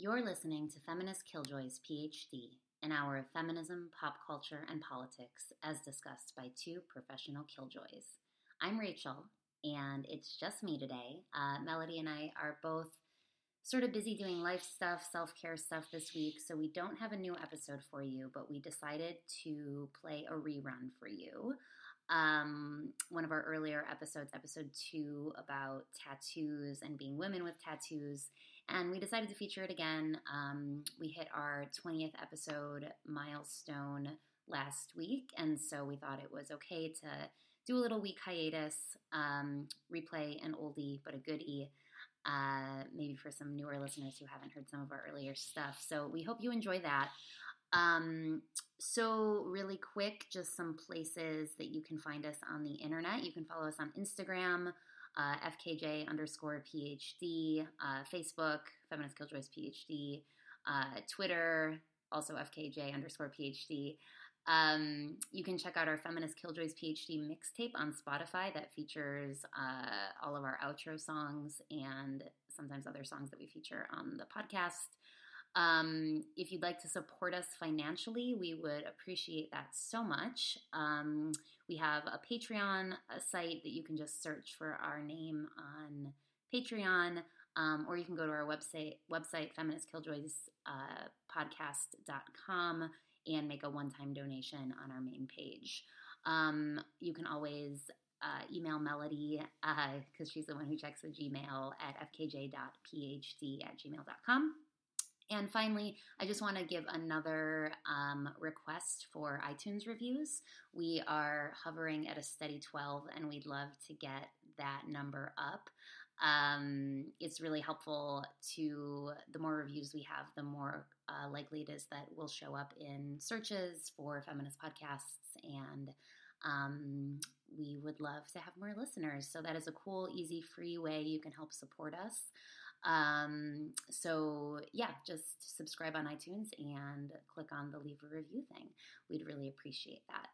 You're listening to Feminist Killjoys PhD, an hour of feminism, pop culture, and politics as discussed by two professional killjoys. I'm Rachel, and it's just me today. Uh, Melody and I are both sort of busy doing life stuff, self care stuff this week, so we don't have a new episode for you, but we decided to play a rerun for you. Um, one of our earlier episodes, episode two, about tattoos and being women with tattoos and we decided to feature it again. Um, we hit our 20th episode milestone last week, and so we thought it was okay to do a little week hiatus, um, replay an oldie but a goodie, uh, maybe for some newer listeners who haven't heard some of our earlier stuff. So we hope you enjoy that. Um, so, really quick, just some places that you can find us on the internet. You can follow us on Instagram uh, FKJ underscore PhD, uh, Facebook, Feminist Killjoys PhD, uh, Twitter, also FKJ underscore PhD. Um, you can check out our Feminist Killjoys PhD mixtape on Spotify that features uh, all of our outro songs and sometimes other songs that we feature on the podcast. Um, if you'd like to support us financially, we would appreciate that so much. Um, we have a Patreon a site that you can just search for our name on Patreon, um, or you can go to our website, website feministkilljoyspodcast.com, uh, and make a one-time donation on our main page. Um, you can always uh, email Melody because uh, she's the one who checks the Gmail at fkj.phd at gmail.com. And finally, I just want to give another um, request for iTunes reviews. We are hovering at a steady 12, and we'd love to get that number up. Um, it's really helpful to the more reviews we have, the more uh, likely it is that we'll show up in searches for feminist podcasts. And um, we would love to have more listeners. So, that is a cool, easy, free way you can help support us. Um, so yeah, just subscribe on iTunes and click on the leave a review thing. We'd really appreciate that.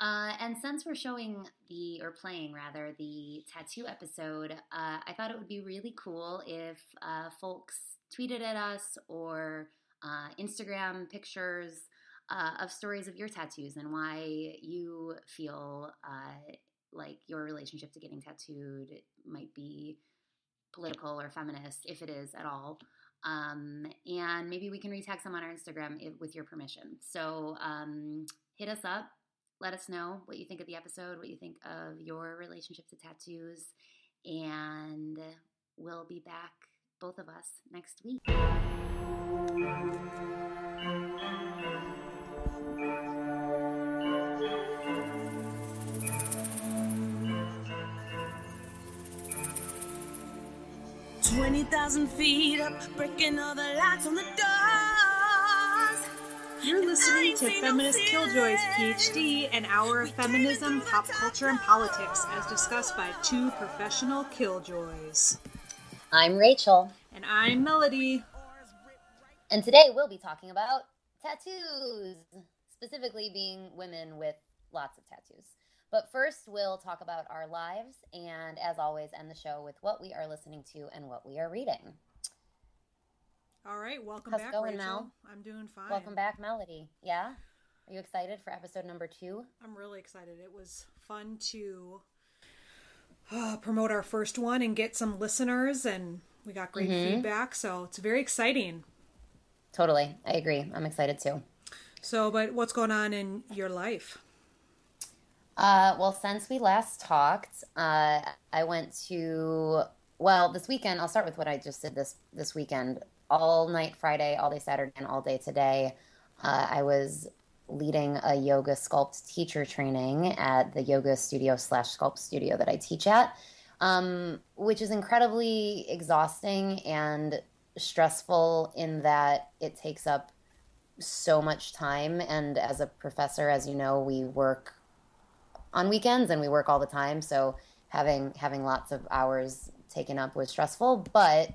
Uh, and since we're showing the, or playing rather, the tattoo episode, uh, I thought it would be really cool if uh, folks tweeted at us or uh, Instagram pictures uh, of stories of your tattoos and why you feel uh, like your relationship to getting tattooed might be political or feminist, if it is at all. Um, and maybe we can retag some on our Instagram if, with your permission. So um, hit us up. Let us know what you think of the episode, what you think of your relationship to tattoos, and we'll be back, both of us, next week. 20,000 feet up, breaking all the lights on the doors. You're listening to Feminist Killjoys PhD, an hour of feminism, pop culture, and politics as discussed by two professional killjoys. I'm Rachel. And I'm Melody. And today we'll be talking about tattoos, specifically being women with lots of tattoos. But first, we'll talk about our lives and, as always, end the show with what we are listening to and what we are reading. All right, welcome How's back, going, Rachel. Mel? I'm doing fine. Welcome back, Melody. Yeah? Are you excited for episode number two? I'm really excited. It was fun to uh, promote our first one and get some listeners, and we got great mm-hmm. feedback, so it's very exciting. Totally. I agree. I'm excited too. So, but what's going on in your life? Uh, well, since we last talked, uh, I went to well this weekend. I'll start with what I just did this this weekend. All night Friday, all day Saturday, and all day today. Uh, I was leading a yoga sculpt teacher training at the yoga studio slash sculpt studio that I teach at, um, which is incredibly exhausting and stressful in that it takes up so much time. And as a professor, as you know, we work on weekends and we work all the time. So having having lots of hours taken up was stressful, but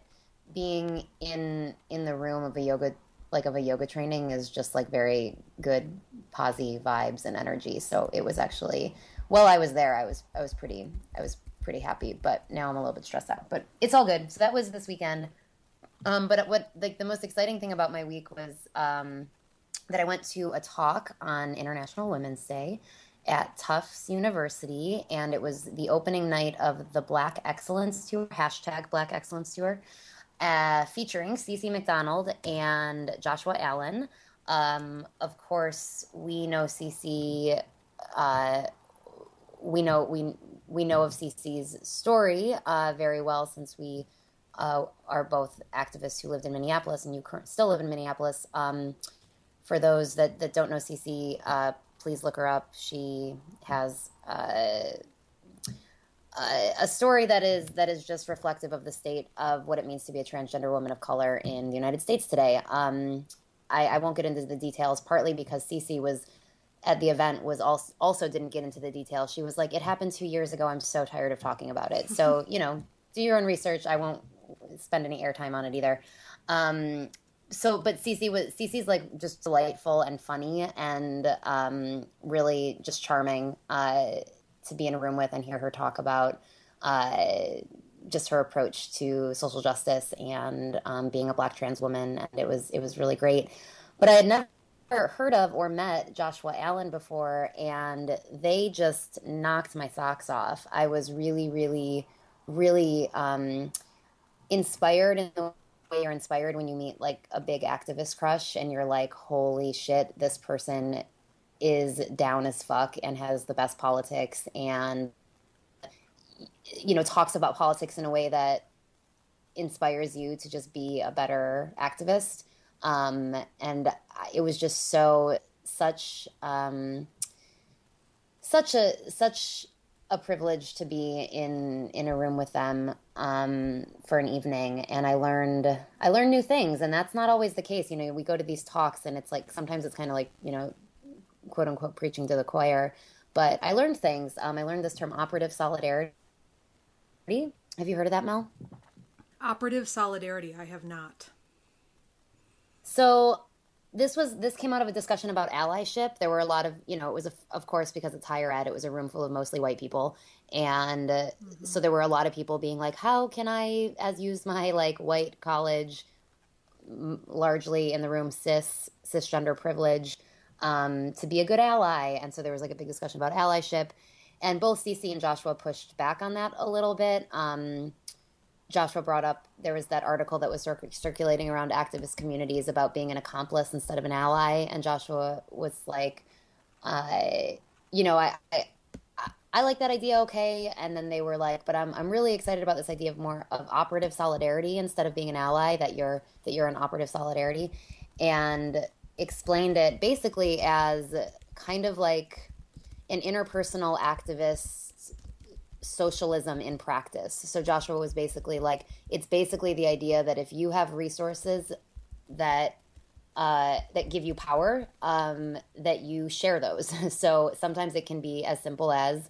being in in the room of a yoga like of a yoga training is just like very good posy vibes and energy. So it was actually while I was there, I was I was pretty I was pretty happy, but now I'm a little bit stressed out. But it's all good. So that was this weekend. Um, but what like the most exciting thing about my week was um, that I went to a talk on International Women's Day at Tufts University, and it was the opening night of the Black Excellence Tour hashtag Black Excellence Tour, uh, featuring Cece McDonald and Joshua Allen. Um, of course, we know Cece. Uh, we know we we know of Cece's story uh, very well since we uh, are both activists who lived in Minneapolis, and you still live in Minneapolis. Um, for those that, that don't know Cece, uh, please look her up. She has uh, a story that is that is just reflective of the state of what it means to be a transgender woman of color in the United States today. Um, I, I, won't get into the details, partly because Cece was at the event was also also didn't get into the details. She was like, "It happened two years ago. I'm so tired of talking about it." So you know, do your own research. I won't spend any airtime on it either. Um, so, but Cece was Cece's like just delightful and funny and um, really just charming uh, to be in a room with and hear her talk about uh, just her approach to social justice and um, being a Black trans woman. And it was it was really great. But I had never heard of or met Joshua Allen before, and they just knocked my socks off. I was really, really, really. Um, inspired in the way you're inspired when you meet like a big activist crush and you're like, holy shit, this person is down as fuck and has the best politics and you know talks about politics in a way that inspires you to just be a better activist. Um, and it was just so such um, such a such a privilege to be in in a room with them um, for an evening, and I learned I learned new things, and that's not always the case. You know, we go to these talks, and it's like sometimes it's kind of like you know, quote unquote, preaching to the choir. But I learned things. Um, I learned this term operative solidarity. Have you heard of that, Mel? Operative solidarity. I have not. So this was this came out of a discussion about allyship. There were a lot of you know it was a, of course because it's higher ed. It was a room full of mostly white people, and uh, mm-hmm. so there were a lot of people being like, "How can I, as use my like white college, m- largely in the room cis cisgender privilege, um, to be a good ally?" And so there was like a big discussion about allyship, and both Cece and Joshua pushed back on that a little bit. Um, Joshua brought up there was that article that was cir- circulating around activist communities about being an accomplice instead of an ally, and Joshua was like, "I, you know, I, I, I like that idea, okay." And then they were like, "But I'm, I'm really excited about this idea of more of operative solidarity instead of being an ally. That you're, that you're an operative solidarity," and explained it basically as kind of like an interpersonal activist socialism in practice. So Joshua was basically like, it's basically the idea that if you have resources that uh, that give you power, um, that you share those. so sometimes it can be as simple as,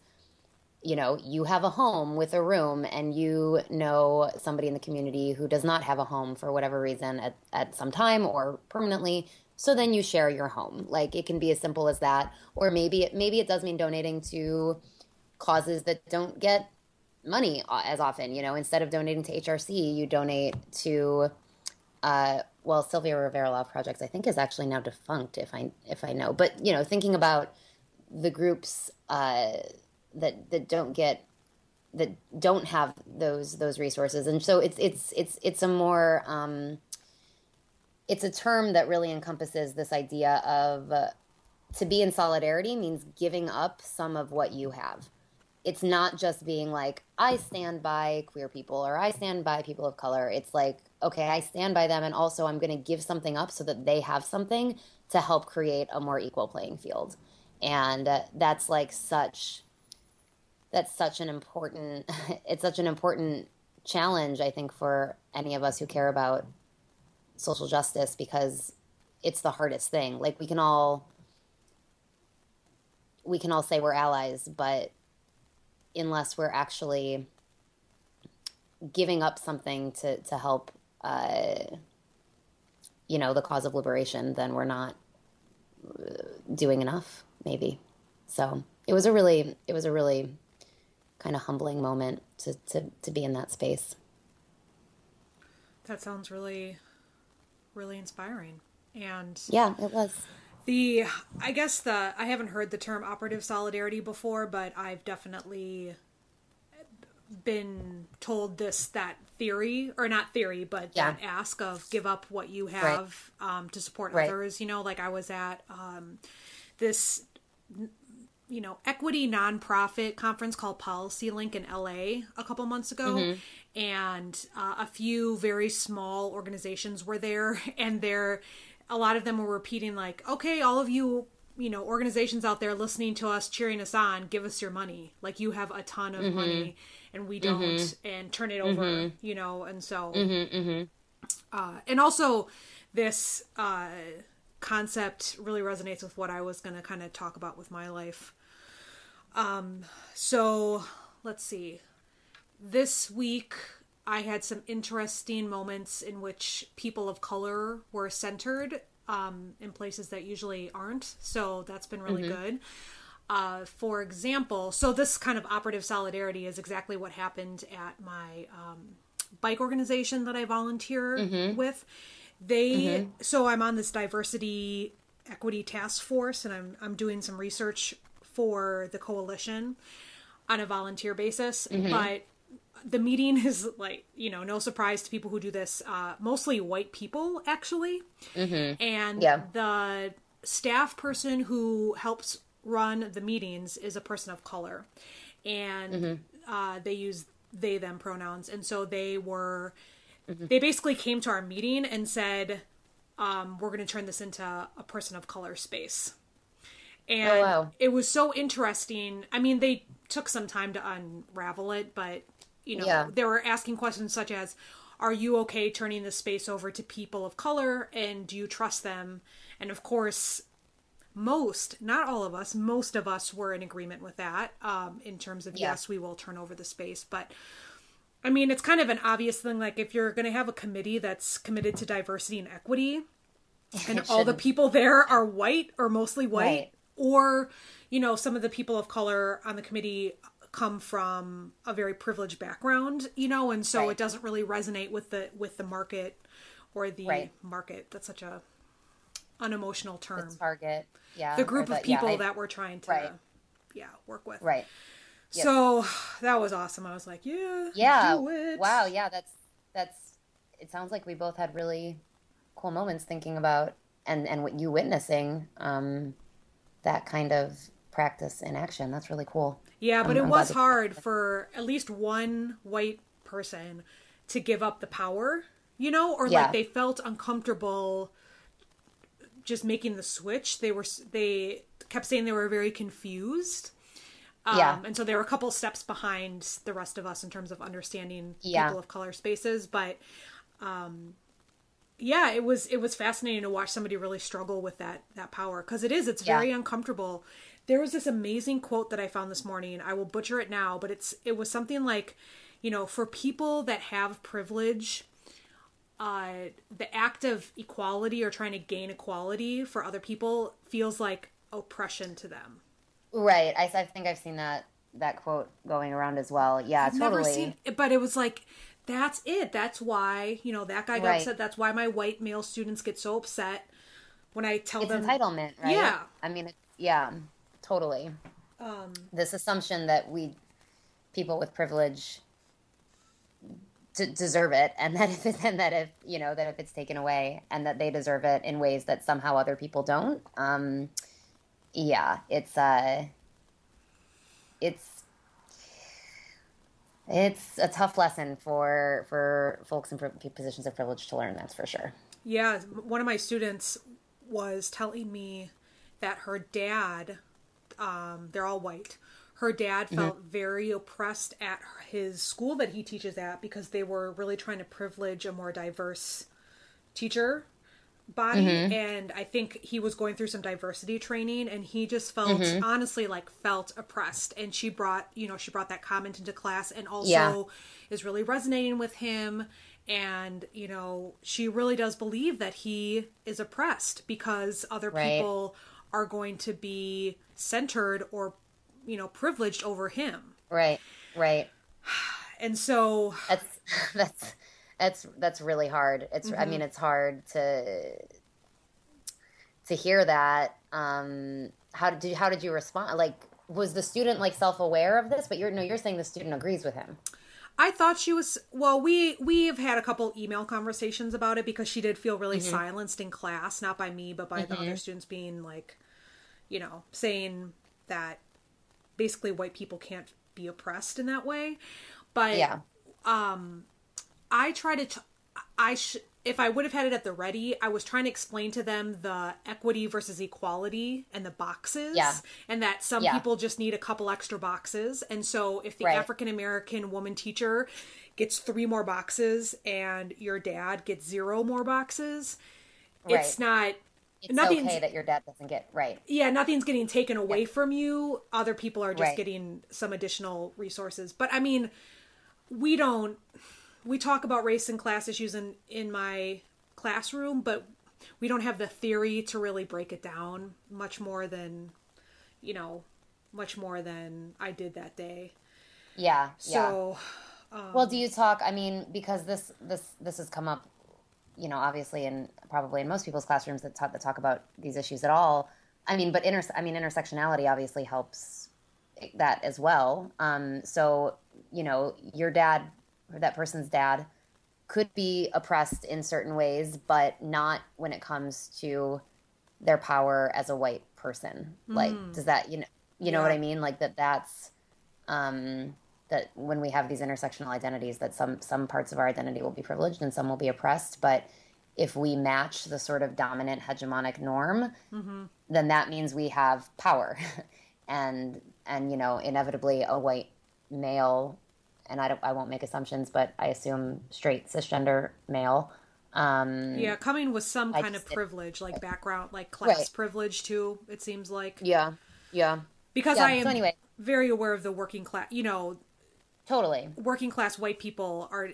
you know, you have a home with a room and you know somebody in the community who does not have a home for whatever reason at, at some time or permanently. So then you share your home. Like it can be as simple as that. Or maybe it, maybe it does mean donating to causes that don't get money as often. You know, instead of donating to HRC, you donate to, uh, well, Sylvia Rivera Law Projects, I think is actually now defunct, if I if I know. But you know, thinking about the groups uh, that that don't get that don't have those those resources, and so it's it's it's it's a more um, it's a term that really encompasses this idea of uh, to be in solidarity means giving up some of what you have it's not just being like i stand by queer people or i stand by people of color. It's like okay i stand by them and also i'm going to give something up so that they have something to help create a more equal playing field. And uh, that's like such that's such an important it's such an important challenge i think for any of us who care about social justice because it's the hardest thing. Like we can all we can all say we're allies but unless we're actually giving up something to to help uh, you know the cause of liberation then we're not uh, doing enough maybe so it was a really it was a really kind of humbling moment to to to be in that space That sounds really, really inspiring. And Yeah, it was. The, I guess the, I haven't heard the term operative solidarity before, but I've definitely been told this, that theory, or not theory, but Yeah. that ask of give up what you have um, to support Right. others. You know, like I was at um, this you know equity nonprofit conference called PolicyLink in LA a couple months ago, and uh, a few very small organizations were there, and they're a lot of them were repeating like, "Okay, all of you." You know, organizations out there listening to us, cheering us on, give us your money. Like you have a ton of money, and we don't, and turn it over. You know, and so, uh, and also this uh, concept really resonates with what I was going to kind of talk about with my life. Um, so let's see. This week, I had some interesting moments in which people of color were centered um, in places that usually aren't. So that's been really good. Uh, for example, so this kind of operative solidarity is exactly what happened at my um, bike organization that I volunteer with. They so I'm on this diversity equity task force, and I'm I'm doing some research for the coalition on a volunteer basis, but the meeting is like you know no surprise to people who do this uh, mostly white people actually. And Yeah. the staff person who helps run the meetings is a person of color. And uh, they use they them pronouns. And so they were they basically came to our meeting and said um, we're going to turn this into a person of color space. And Oh, wow. it was so interesting. I mean they took some time to unravel it but you know Yeah. they were asking questions such as are you okay turning this space over to people of color and do you trust them and of course most not all of us most of us were in agreement with that um, in terms of Yeah. yes we will turn over the space but i mean it's kind of an obvious thing like if you're going to have a committee that's committed to diversity and equity and all the people there are white or mostly white Right. or you know some of the people of color on the committee come from a very privileged background you know and so Right. it doesn't really resonate with the with the market or the Right. market that's such a unemotional term Target. Yeah. the group of the- yeah, people I- that we're trying to Right. yeah work with Right. Yep. so that was awesome i was like yeah Yeah. Wow. Yeah. That's that's. It sounds like we both had really cool moments thinking about and and what you witnessing um, that kind of practice in action. That's really cool. Yeah, but I'm- it I'm was hard for at least one white person to give up the power, you know, or Yeah. like they felt uncomfortable just making the switch. They were they kept saying they were very confused. Um, Yeah. and so they were a couple steps behind the rest of us in terms of understanding Yeah. people of color spaces, but um yeah, it was it was fascinating to watch somebody really struggle with that that power because it is it's Yeah. very uncomfortable. There was this amazing quote that I found this morning. I will butcher it now, but it's it was something like, you know, for people that have privilege, uh, the act of equality or trying to gain equality for other people feels like oppression to them. Right. I, I think I've seen that that quote going around as well. Yeah. totally. Never seen, but it was like that's it. That's why you know that guy got Right. upset. That's why my white male students get so upset when I tell it's them entitlement, right? Yeah. I mean, yeah, totally. Um, This assumption that we, people with privilege, d- deserve it, and that if it, and that if you know that if it's taken away, and that they deserve it in ways that somehow other people don't. Um, yeah, it's uh, it's it's a tough lesson for for folks in positions of privilege to learn. That's for sure. Yeah, one of my students was telling me that her dad, um, they're all white. Her dad mm-hmm. felt very oppressed at his school that he teaches at because they were really trying to privilege a more diverse teacher body mm-hmm. and i think he was going through some diversity training and he just felt mm-hmm. honestly like felt oppressed and she brought you know she brought that comment into class and also Yeah. is really resonating with him and you know she really does believe that he is oppressed because other Right. people are going to be centered or you know privileged over him Right, right. and so That's that's That's that's really hard. It's I Mm-hmm. mean it's hard to to hear that. Um, how did you, how did you respond? Like, was the student like self aware of this? But you're no, you're saying the student agrees with him. I thought she was well. We we have had a couple email conversations about it because she did feel really Mm-hmm. silenced in class, not by me, but by the other students being like, you know, saying that basically white people can't be oppressed in that way. But Yeah, um I try to. T- I sh- if I would have had it at the ready, I was trying to explain to them the equity versus equality and the boxes, Yeah. and that some Yeah. people just need a couple extra boxes. And so, if the Right. African American woman teacher gets three more boxes and your dad gets zero more boxes, it's Right. not. it's nothing's okay that your dad doesn't get right. yeah, nothing's getting taken away from you. Other people are just Right. getting some additional resources. But I mean, we don't we talk about race and class issues in in my classroom, but we don't have the theory to really break it down much more than you know, much more than I did that day. Yeah, yeah. So, Well, do you talk? I mean, because this this this has come up, you know, obviously, and probably in most people's classrooms that talk that talk about these issues at all. I mean, but inter I mean, intersectionality obviously helps that as well. Um, so you know, your dad or that person's dad could be oppressed in certain ways, but not when it comes to their power as a white person. Like, does that you know you know what I mean? Like that that's um, that when we have these intersectional identities, that some some parts of our identity will be privileged and some will be oppressed. But if we match the sort of dominant hegemonic norm, then that means we have power, and and you know inevitably a white male, and I don't I won't make assumptions, but I assume straight cisgender male. Um, yeah, coming with some I kind of just- privilege, like background, like class Right. privilege too, it seems like. yeah, yeah, Because yeah. I am so anyway, very aware of the working class, you know, totally. working class white people are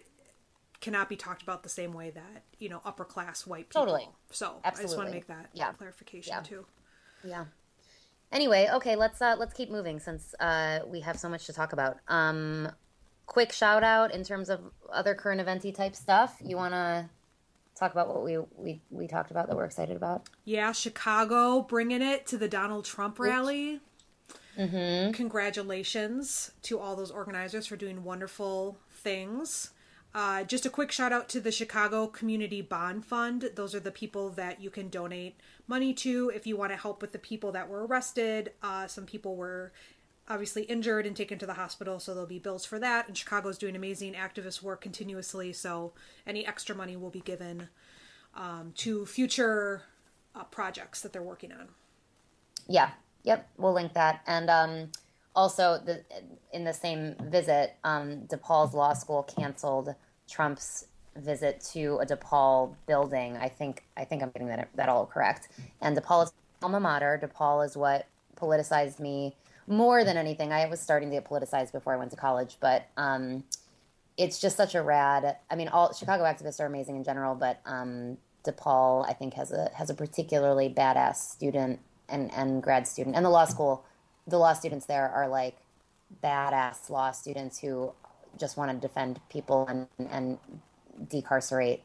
cannot be talked about the same way that you know upper class white people. Totally. So I just want to make that Yeah. clarification Yeah. too. Yeah. Anyway, okay, let's uh let's keep moving since uh we have so much to talk about. Um quick shout out in terms of other current eventy type stuff. You want to talk about what we we we talked about that we're excited about? Yeah, Chicago bringing it to the Donald Trump rally. Mm-hmm. Congratulations to all those organizers for doing wonderful things. Uh, just a quick shout out to the Chicago Community Bond Fund. Those are the people that you can donate money to if you want to help with the people that were arrested. Uh, some people were obviously injured and taken to the hospital, so there'll be bills for that. And Chicago's doing amazing activist work continuously, so any extra money will be given um, to future uh, projects that they're working on. Yeah. Yep, we'll link that. And um also the in the same visit, um DePaul's law school canceled Trump's visit to a DePaul building. I think I think I'm getting that that all correct. And DePaul is alma mater. DePaul is what politicized me more than anything. I was starting to get politicized before I went to college, but um it's just such a rad. I mean, all Chicago activists are amazing in general, but um, DePaul, I think, has a has a particularly badass student and and grad student, and the law school. The law students there are like badass law students who just want to defend people and and decarcerate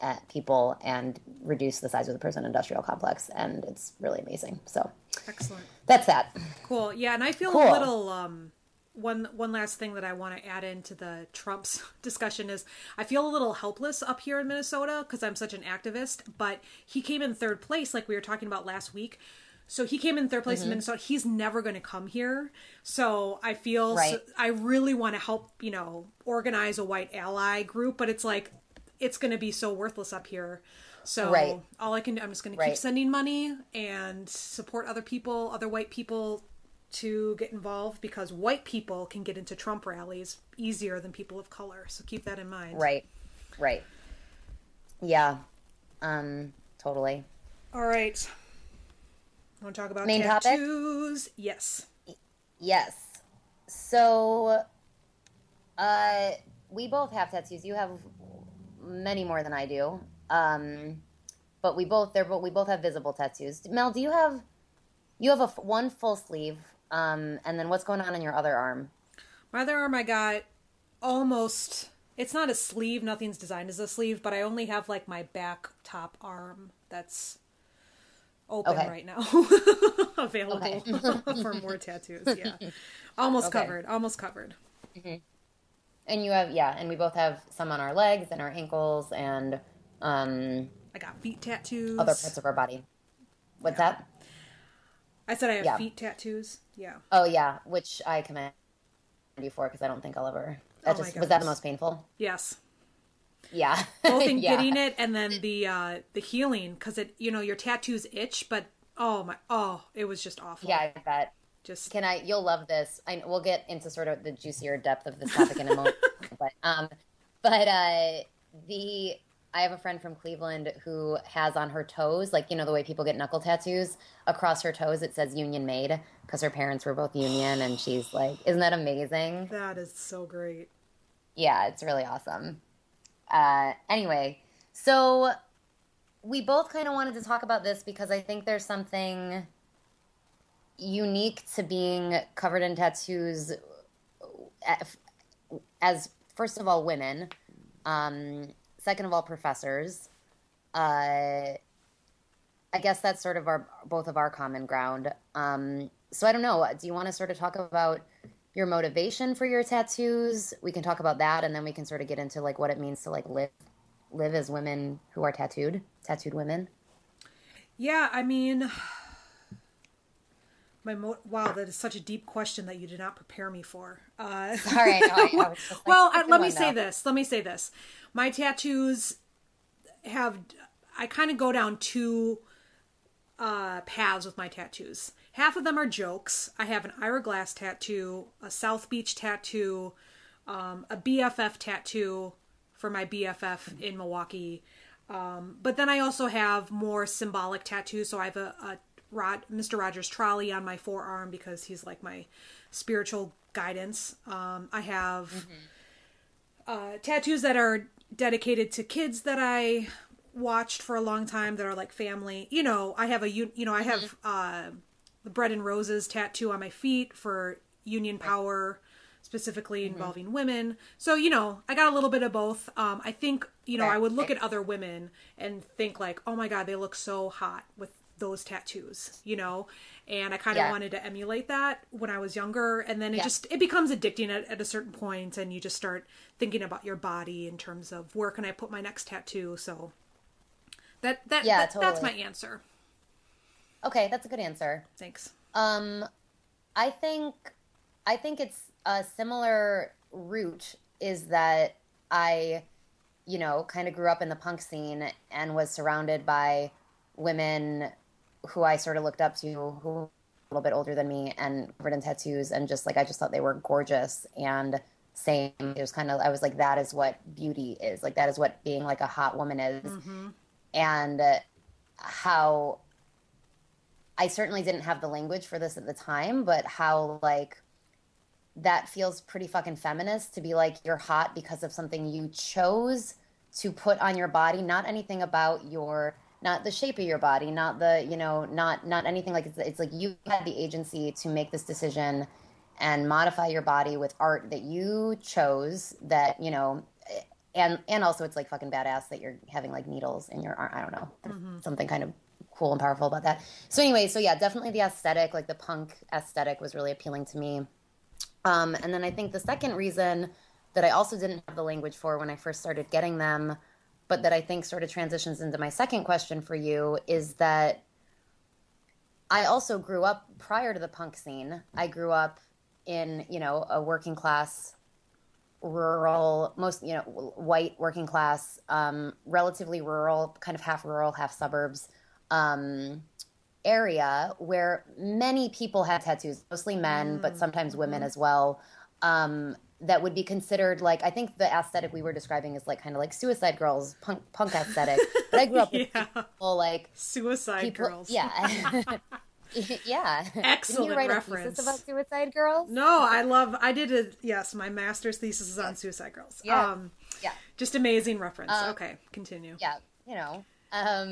uh, people and reduce the size of the prison industrial complex, and it's really amazing. So Excellent. that's that. Cool. Yeah, and I feel a little um one one last thing that I want to add into the Trump's discussion is I feel a little helpless up here in Minnesota because I'm such an activist, but he came in third place like we were talking about last week. So he came in third place in Minnesota. He's never going to come here. So I feel Right. I really want to help, you know, organize a white ally group, but it's like it's going to be so worthless up here. So Right. all I can do, I'm just going to keep sending money and support other people, other white people to get involved because white people can get into Trump rallies easier than people of color. So keep that in mind. Right, right. Yeah, um, totally. All right. Want to talk about Main topic? tattoos? Yes. Yes. So, uh, we both have tattoos. You have many more than I do. Um, but we both they're but we both have visible tattoos. Mel, do you have you have a one full sleeve? Um, and then what's going on in your other arm? My other arm, I got almost it's not a sleeve. Nothing's designed as a sleeve, but I only have like my back top arm that's open Okay. right now, available for more tattoos. Yeah, almost Okay. covered. Almost covered. And you have yeah, and we both have some on our legs and our ankles and um I got feet tattoos. other parts of our body. What's that? I said I have Yeah. feet tattoos. Yeah. Oh yeah, which I commend you for because I don't think I'll ever. That Oh my just was that the most painful? Yes. Yeah, Both in Yeah. getting it and then the uh the healing because it you know your tattoos itch, but oh my oh it was just awful. Yeah, I bet. Just Can I? You'll love this. I we'll get into sort of the juicier depth of this topic in a moment, but um, but uh, the I have a friend from Cleveland who has on her toes, like you know the way people get knuckle tattoos across her toes. It says Union Made because her parents were both Union, and she's like, "Isn't that amazing?" that is so great. Yeah, it's really awesome. Uh, anyway, so we both kind of wanted to talk about this because I think there's something unique to being covered in tattoos uh, as first of all women um, second of all professors. Uh, i guess that's sort of our both of our common ground. Um, so i don't know. Do you want to sort of talk about your motivation for your tattoos? We can talk about that and then we can sort of get into like what it means to like live live as women who are tattooed tattooed women. Yeah, I mean, my mo- wow, that is such a deep question that you did not prepare me for. Uh, all right no, I, I like, well, "That's let me say though." this. Let me say this. My tattoos have. I kind of go down two uh, paths with my tattoos. Half of them are jokes. I have an Ira Glass tattoo, a South Beach tattoo, um, a BFF tattoo for my BFF in Milwaukee. Um, but then I also have more symbolic tattoos. So I have a, a Rod, Mr. Rogers trolley on my forearm because he's like my spiritual guidance. Um, I have uh, tattoos that are dedicated to kids that I watched for a long time that are like family. You know, I have a you you know I have uh, the bread and roses tattoo on my feet for Union Power, specifically involving women. So you know, I got a little bit of both. Um, I think you know I would look at other women and think like, oh my god, they look so hot with those tattoos, you know, and I kind of Yeah. wanted to emulate that when I was younger, and then it Yeah. just it becomes addicting at, at a certain point, and you just start thinking about your body in terms of where can I put my next tattoo. So that that, Yeah, that that's my answer. okay that's a good answer Thanks. Um, I think I think it's a similar route. Is that I, you know, kind of grew up in the punk scene and was surrounded by women who I sort of looked up to, who a little bit older than me and covered in tattoos, and just like I just thought they were gorgeous and same. It was kind of I was like that is what beauty is. Like that is what being like a hot woman is, and uh, how I certainly didn't have the language for this at the time, but how like that feels pretty fucking feminist to be like you're hot because of something you chose to put on your body, not anything about your not the shape of your body, not the, you know, not not anything like it's, it's like you had the agency to make this decision and modify your body with art that you chose that, you know, and and also it's like fucking badass that you're having like needles in your arm. I don't know. There's Something kind of cool and powerful about that. So anyway, so yeah, definitely the aesthetic, like the punk aesthetic was really appealing to me. Um, and then I think the second reason that I also didn't have the language for when I first started getting them, but that I think sort of transitions into my second question for you is that I also grew up prior to the punk scene. I grew up in, you know, a working class, rural, most, you know, white working class, um, relatively rural, kind of half rural, half suburbs um, area where many people had tattoos, mostly men, but sometimes women as well. Um, that would be considered like I think the aesthetic we were describing is like kind of like Suicide Girls punk punk aesthetic. But I grew up with Yeah. people like Suicide people, girls. yeah, yeah. Excellent Didn't you write reference. a thesis about Suicide Girls? No, I love. I did a yes. My master's thesis is on Suicide Girls. Yeah. Um, Yeah. just amazing reference. Um, okay, continue. yeah, you know. Um,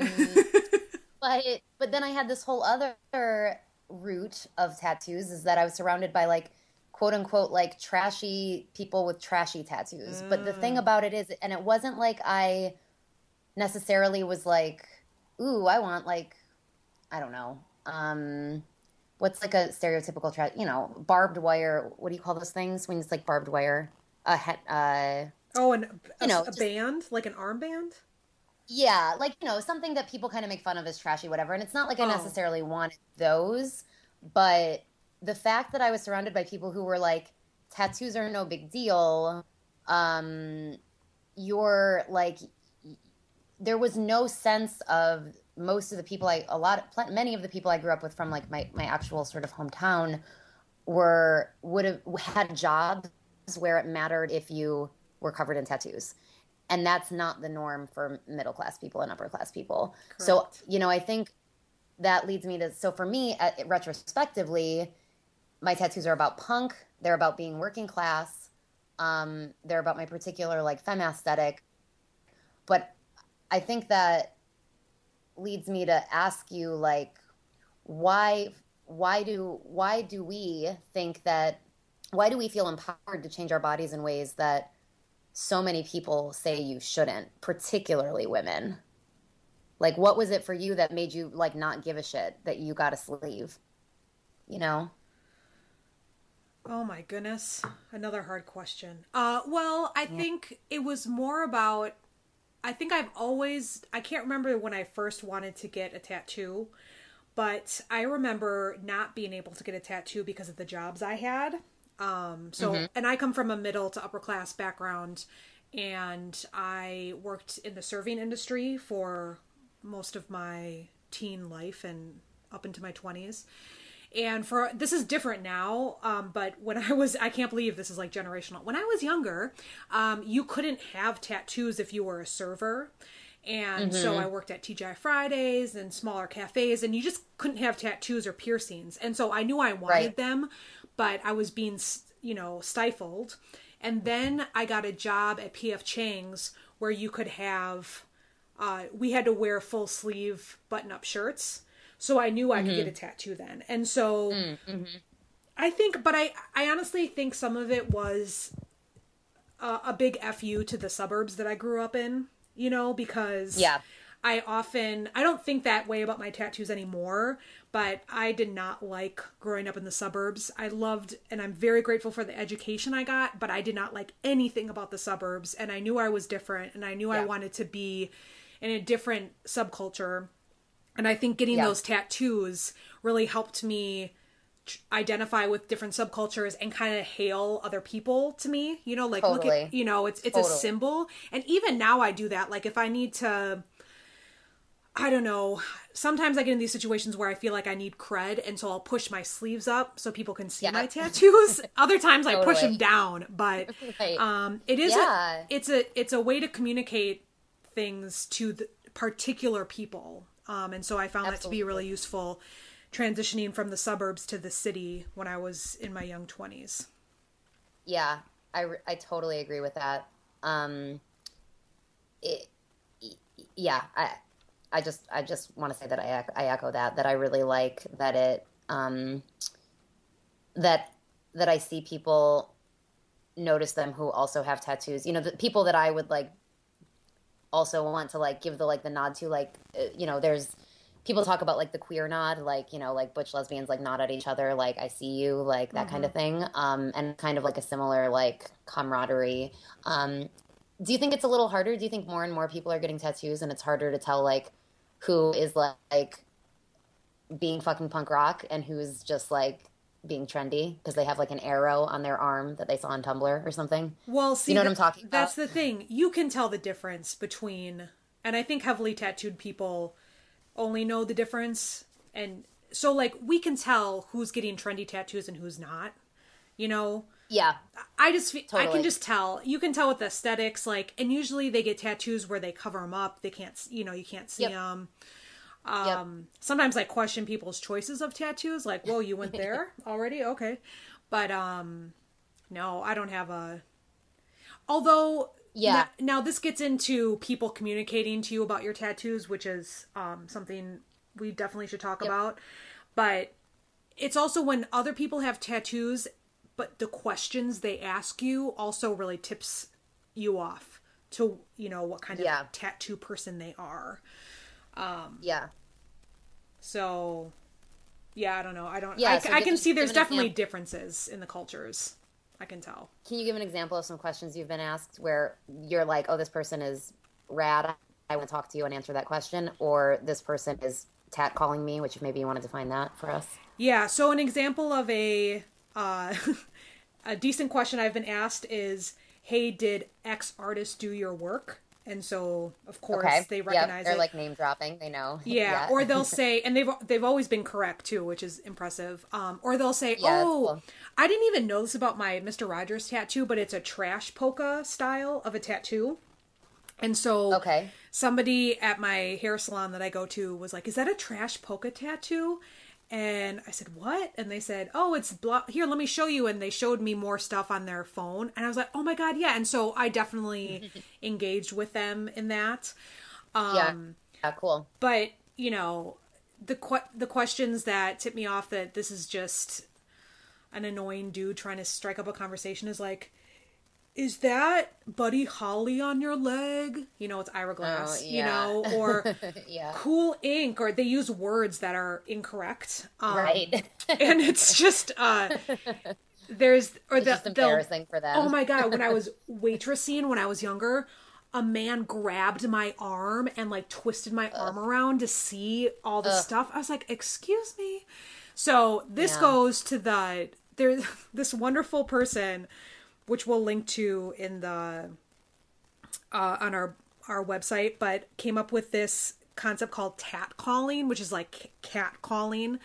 but but then I had this whole other route of tattoos is that I was surrounded by like quote unquote like trashy people with trashy tattoos. But the thing about it is, and it wasn't like I necessarily was like, ooh, I want like, I don't know, um, what's like a stereotypical tra- you know, barbed wire. What do you call those things when it's like barbed wire? A he- uh, Oh, and You know, a just- band, like an armband. yeah, like you know, something that people kind of make fun of as trashy, whatever. And it's not like I Oh. necessarily wanted those, but the fact that I was surrounded by people who were like, tattoos are no big deal. Um, you're like, there was no sense of most of the people I, a lot, pl- many of the people I grew up with from like my my actual sort of hometown were would have had jobs where it mattered if you were covered in tattoos and that's not the norm for middle class people and upper class people so you know i think that leads me to so for me uh, retrospectively my tattoos are about punk they're about being working class um, they're about my particular like femme aesthetic. But i think that leads me to ask you like why why do why do we think that why do we feel empowered to change our bodies in ways that so many people say you shouldn't particularly women? Like what was it for you that made you like not give a shit that you got a sleeve? You know Oh my goodness. Another hard question. Uh well, I think it was more about I think I've always I can't remember when I first wanted to get a tattoo, but I remember not being able to get a tattoo because of the jobs I had. Um so and I come from a middle to upper class background and I worked in the serving industry for most of my teen life and up into my 20s and for this is different now um, but when i was i can't believe this is like generational. When i was younger um, you couldn't have tattoos if you were a server. And so i worked at tgi fridays and smaller cafes and you just couldn't have tattoos or piercings. And so i knew i wanted Right. them but i was being you know stifled. And then i got a job at pf chang's where you could have uh, we had to wear full sleeve button up shirts so i knew i could get mm-hmm. a tattoo then. And so mm-hmm. i think but i i honestly think some of it was a, a big fu to the suburbs that i grew up in you know because Yeah. i often i don't think that way about my tattoos anymore but i did not like growing up in the suburbs. I loved and i'm very grateful for the education i got but i did not like anything about the suburbs and i knew i was different and i knew i wanted to be in a different subculture and I think getting Yeah. those tattoos really helped me identify with different subcultures and kind of hail other people to me. You know, like look at you know, it's it's a symbol. And even now I do that. Like if I need to I don't know. Sometimes I get in these situations where I feel like I need cred, and so I'll push my sleeves up so people can see Yeah. my tattoos. Other times I push them down, but Right. um, it is Yeah. a, it's a it's a way to communicate things to the particular people, um, and so I found that to be really useful transitioning from the suburbs to the city when I was in my young twenties. Yeah, I, I totally agree with that. Um, it, yeah, I I just I just want to say that I I echo that that I really like that it um, that that I see people notice them who also have tattoos. You know, the people that I would like also want to like give the like the nod to like uh, you know there's people talk about like the queer nod like you know like butch lesbians like nod at each other like i see you like that kind of thing um and kind of like a similar like camaraderie um do you think it's a little harder? Do you think more and more people are getting tattoos and it's harder to tell like who is like being fucking punk rock and who's just like being trendy because they have like an arrow on their arm that they saw on tumblr or something Well, see, you know what I'm talking about? That's the thing. You can tell the difference between, and I think heavily tattooed people only know the difference. And so, like, we can tell who's getting trendy tattoos and who's not. You know, yeah I just fe- I can just tell. You can tell with the aesthetics, like, and usually they get tattoos where they cover them up. They can't, you know, you can't see Yep. them. Yep. Um, sometimes I question people's choices of tattoos. Like, whoa, you went there already? Okay, but um, no, I don't have a. Although, Yeah. Now, now this gets into people communicating to you about your tattoos, which is um something we definitely should talk about. But it's also when other people have tattoos, but but the questions they ask you also really tips you off to you know what kind of tattoo person they are. Yeah. So, yeah, I don't know. I don't. Yeah, I, so I can an- see there's definitely example. differences in the cultures. I can tell. Can you give an example of some questions you've been asked where you're like, "Oh, this person is rad. I want to talk to you and answer that question," or this person is tat calling me, which maybe you want to define that for us. Yeah. So an example of a uh, a decent question I've been asked is, "Hey, did X artist do your work?" And so, of course, Okay. they Yep, recognize They're it. like name dropping. They know. Yeah, or they'll say, and they've they've always been correct too, which is impressive. Um, or they'll say, Yeah, "Oh, cool. I didn't even know this about my Mister Rogers tattoo, but it's a trash polka style of a tattoo." And so, Okay. somebody at my hair salon that I go to was like, "Is that a trash polka tattoo?" And I said, "What?" And they said, "Oh, it's blah. Here, let me show you." And they showed me more stuff on their phone, and I was like, "Oh my god, yeah!" And so I definitely engaged with them in that. Um, yeah. Yeah. Cool. but you know the que- the questions that tip me off that this is just an annoying dude trying to strike up a conversation is like is that buddy holly on your leg you know it's ira glass Oh, you know or Yeah. cool ink or they use words that are incorrect um, Right. and it's just uh there's or It's the, just embarrassing for them. Oh my god, when I was waitressing when I was younger, a man grabbed my arm and like twisted my arm around to see all the stuff. I was like, "Excuse me." So, this Yeah. goes to the there's this wonderful person which we'll link to in the uh, on our our website, but came up with this concept called tat calling, which is like cat calling,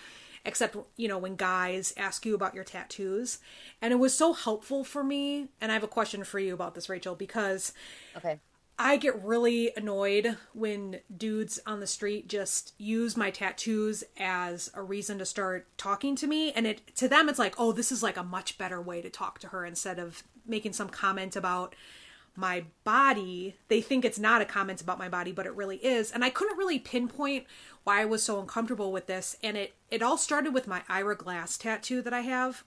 except you know when guys ask you about your tattoos, and it was so helpful for me. And I have a question for you about this, Rachel, because Okay. I get really annoyed when dudes on the street just use my tattoos as a reason to start talking to me and it to them it's like, "Oh, this is like a much better way to talk to her instead of making some comment about my body." They think it's not a comment about my body, but it really is. And I couldn't really pinpoint why I was so uncomfortable with this, and it it all started with my Ira Glass tattoo that I have.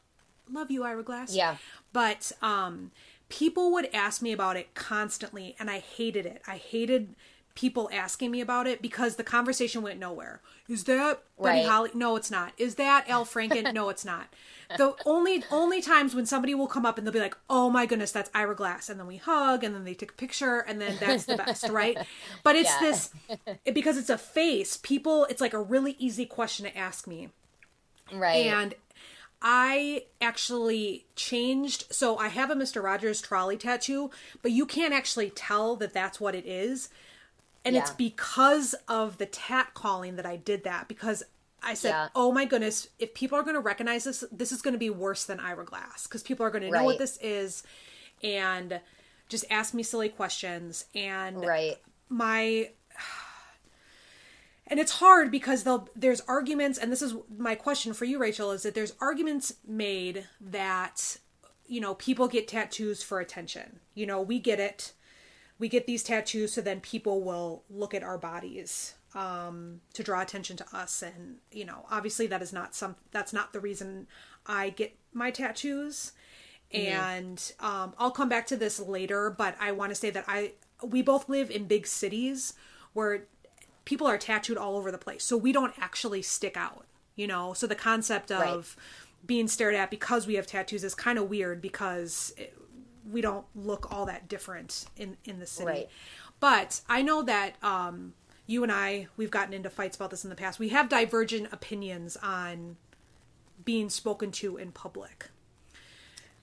Love you, Ira Glass. Yeah. But um people would ask me about it constantly and I hated it. I hated people asking me about it because the conversation went nowhere. Is that Buddy Right. Holly? No, it's not. Is that Al Franken? no, it's not. The only only times when somebody will come up and they'll be like, "Oh my goodness, that's Ira Glass," and then we hug, and then they take a picture, and then that's the best, right? But it's Yeah. this it, because it's a face. People, it's like a really easy question to ask me, Right. and I actually changed. So I have a Mr. Rogers trolley tattoo, but you can't actually tell that that's what it is. And it's because of the tat calling that I did that because I said, Yeah. "Oh my goodness, if people are going to recognize this, this is going to be worse than Ira Glass because people are going to know what this is and just ask me silly questions and right. my and it's hard because they'll there's arguments and this is my question for you rachel is that there's arguments made that you know people get tattoos for attention. You know we get it. We get these tattoos so then people will look at our bodies um to draw attention to us. And you know obviously that is not some that's not the reason i get my tattoos. And um, I'll come back to this later, but I want to say that I we both live in big cities where people are tattooed all over the place, so we don't actually stick out, you know. So the concept of being stared at because we have tattoos is kind of weird because it, we don't look all that different in in the city. Right. But I know that um, you and I we've gotten into fights about this in the past. We have divergent opinions on being spoken to in public.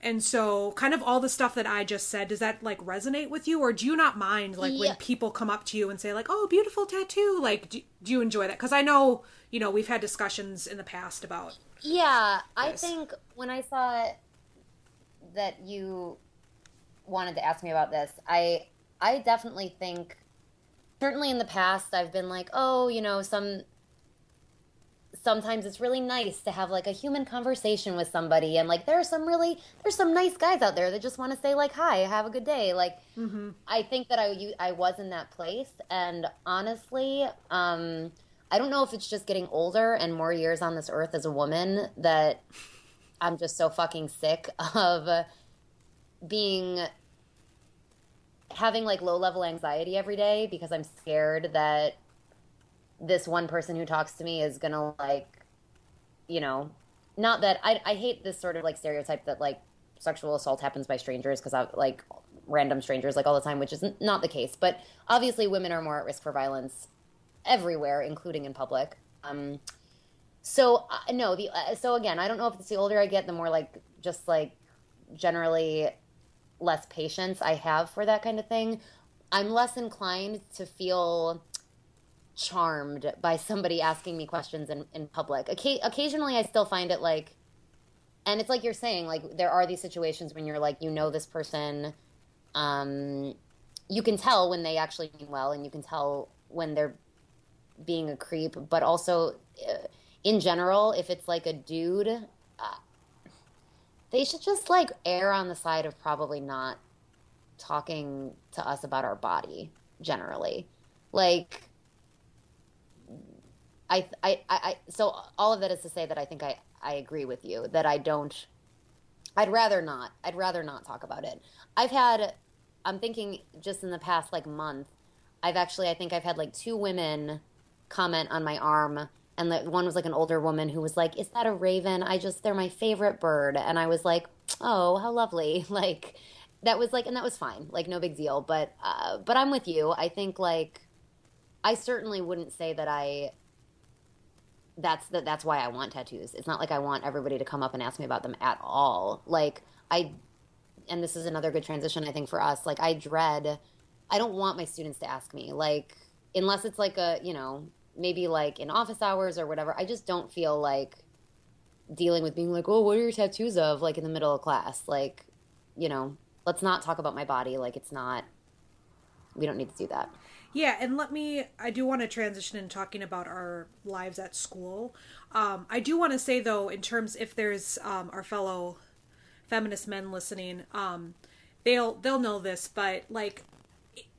And so, kind of all the stuff that I just said, does that like resonate with you, or do you not mind like when people come up to you and say like, "Oh, beautiful tattoo"? Like, do, do you enjoy that? Because I know you know we've had discussions in the past about Yeah, I think when I saw that you wanted to ask me about this, I I definitely think certainly in the past I've been like, "Oh, you know, some sometimes it's really nice to have like a human conversation with somebody and like there are some really there's some nice guys out there that just want to say like hi have a good day. Like i think that i you, i was in that place and honestly um i don't know if it's just getting older and more years on this earth as a woman that I'm just so fucking sick of being having like low level anxiety every day because I'm scared that this one person who talks to me is gonna like, you know, not that I I hate this sort of like stereotype that like sexual assault happens by strangers because I like random strangers like all the time, which is not the case. But obviously, women are more at risk for violence everywhere, including in public. Um, so uh, no, the uh, so again, I don't know if it's the older I get, the more like just like generally less patience I have for that kind of thing. I'm less inclined to feel charmed by somebody asking me questions in, in public. Occ- occasionally, I still find it like, and it's like you're saying, like there are these situations when you're like, you know, this person, um, you can tell when they actually mean well, and you can tell when they're being a creep, but also. Uh, in general, if it's like a dude, uh, they should just like err on the side of probably not talking to us about our body generally. Like, I, I, I, so all of that is to say that I think I, I agree with you that I don't, I'd rather not, I'd rather not talk about it. I've had, I'm thinking just in the past like month, I've actually, I think I've had like two women comment on my arm and the one was like an older woman who was like, "Is that a raven? I just they're my favorite bird." And I was like, "Oh, how lovely!" Like that was like, and that was fine, like no big deal. But uh, but I'm with you. I think like I certainly wouldn't say that I. That's that. That's why I want tattoos. It's not like I want everybody to come up and ask me about them at all. Like I, and this is another good transition I think for us. Like I dread. I don't want my students to ask me like unless it's like a you know maybe like in office hours or whatever. I just don't feel like dealing with being like, oh, what are your tattoos of? Like in the middle of class. Like, you know, let's not talk about my body. Like it's not, we don't need to do that. Yeah, and let me. I do want to transition in talking about our lives at school. Um, I do want to say though, in terms if there's um, our fellow feminist men listening, um, they'll they'll know this, but like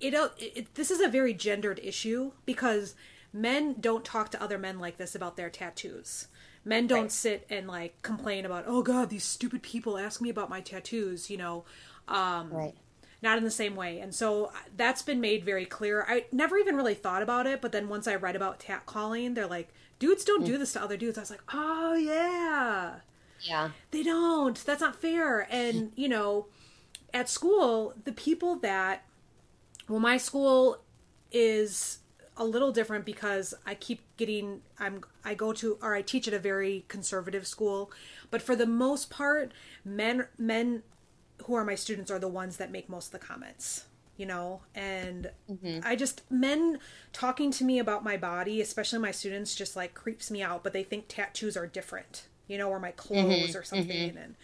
it, it, it this is a very gendered issue because men don't talk to other men like this about their tattoos. Men don't right. sit and like complain about, oh god, these stupid people ask me about my tattoos, you know. Um, right. Not in the same way. And so uh, that's been made very clear. I never even really thought about it, but then once I read about tat calling, they're like, dudes don't mm. do this to other dudes. I was like, oh yeah. Yeah. They don't. That's not fair. And, you know, at school, the people that, well, my school is a little different because I keep getting I'm I go to or I teach at a very conservative school, but for the most part, men men who are my students are the ones that make most of the comments you know and mm-hmm. i just men talking to me about my body especially my students just like creeps me out but they think tattoos are different you know or my clothes mm-hmm. or something mm-hmm. and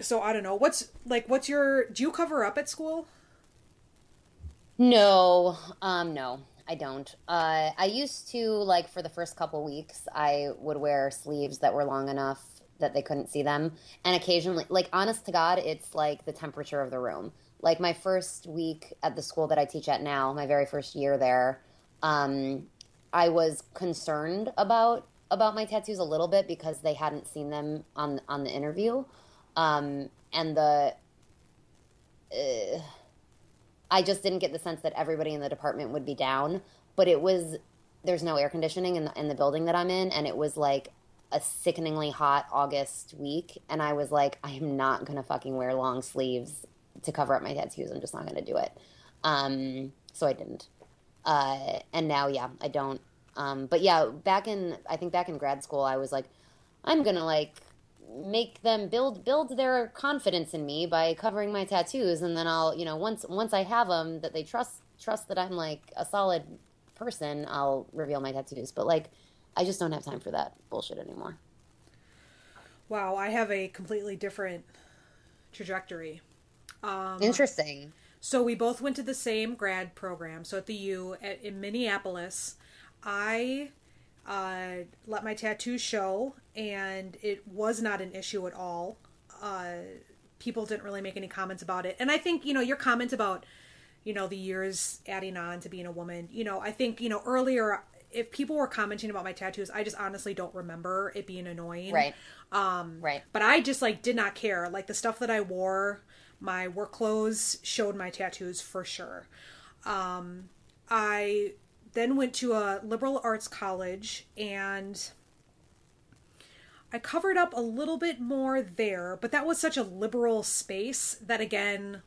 so i don't know what's like what's your do you cover up at school no, um, no, I don't. Uh, I used to like for the first couple weeks, I would wear sleeves that were long enough that they couldn't see them, and occasionally, like honest to God, it's like the temperature of the room. Like my first week at the school that I teach at now, my very first year there, um, I was concerned about about my tattoos a little bit because they hadn't seen them on on the interview, um, and the. Uh, I just didn't get the sense that everybody in the department would be down. But it was there's no air conditioning in the, in the building that I'm in, and it was like a sickeningly hot August week, and I was like, I am not gonna fucking wear long sleeves to cover up my tattoos. I'm just not gonna do it. Um, so I didn't. Uh, and now, yeah, I don't. Um, but yeah, back in I think back in grad school, I was like, I'm gonna like make them build build their confidence in me by covering my tattoos and then I'll you know once once I have them that they trust trust that I'm like a solid person I'll reveal my tattoos but like I just don't have time for that bullshit anymore. Wow, I have a completely different trajectory. Um, Interesting. So we both went to the same grad program. So at the U at, in Minneapolis, I uh, let my tattoo show, and it was not an issue at all. Uh, people didn't really make any comments about it, and I think you know your comment about you know the years adding on to being a woman. You know, I think you know earlier if people were commenting about my tattoos, I just honestly don't remember it being annoying. Right. Um. Right. But I just like did not care. Like the stuff that I wore, my work clothes showed my tattoos for sure. Um, I then went to a liberal arts college and I covered up a little bit more there, but that was such a liberal space that again,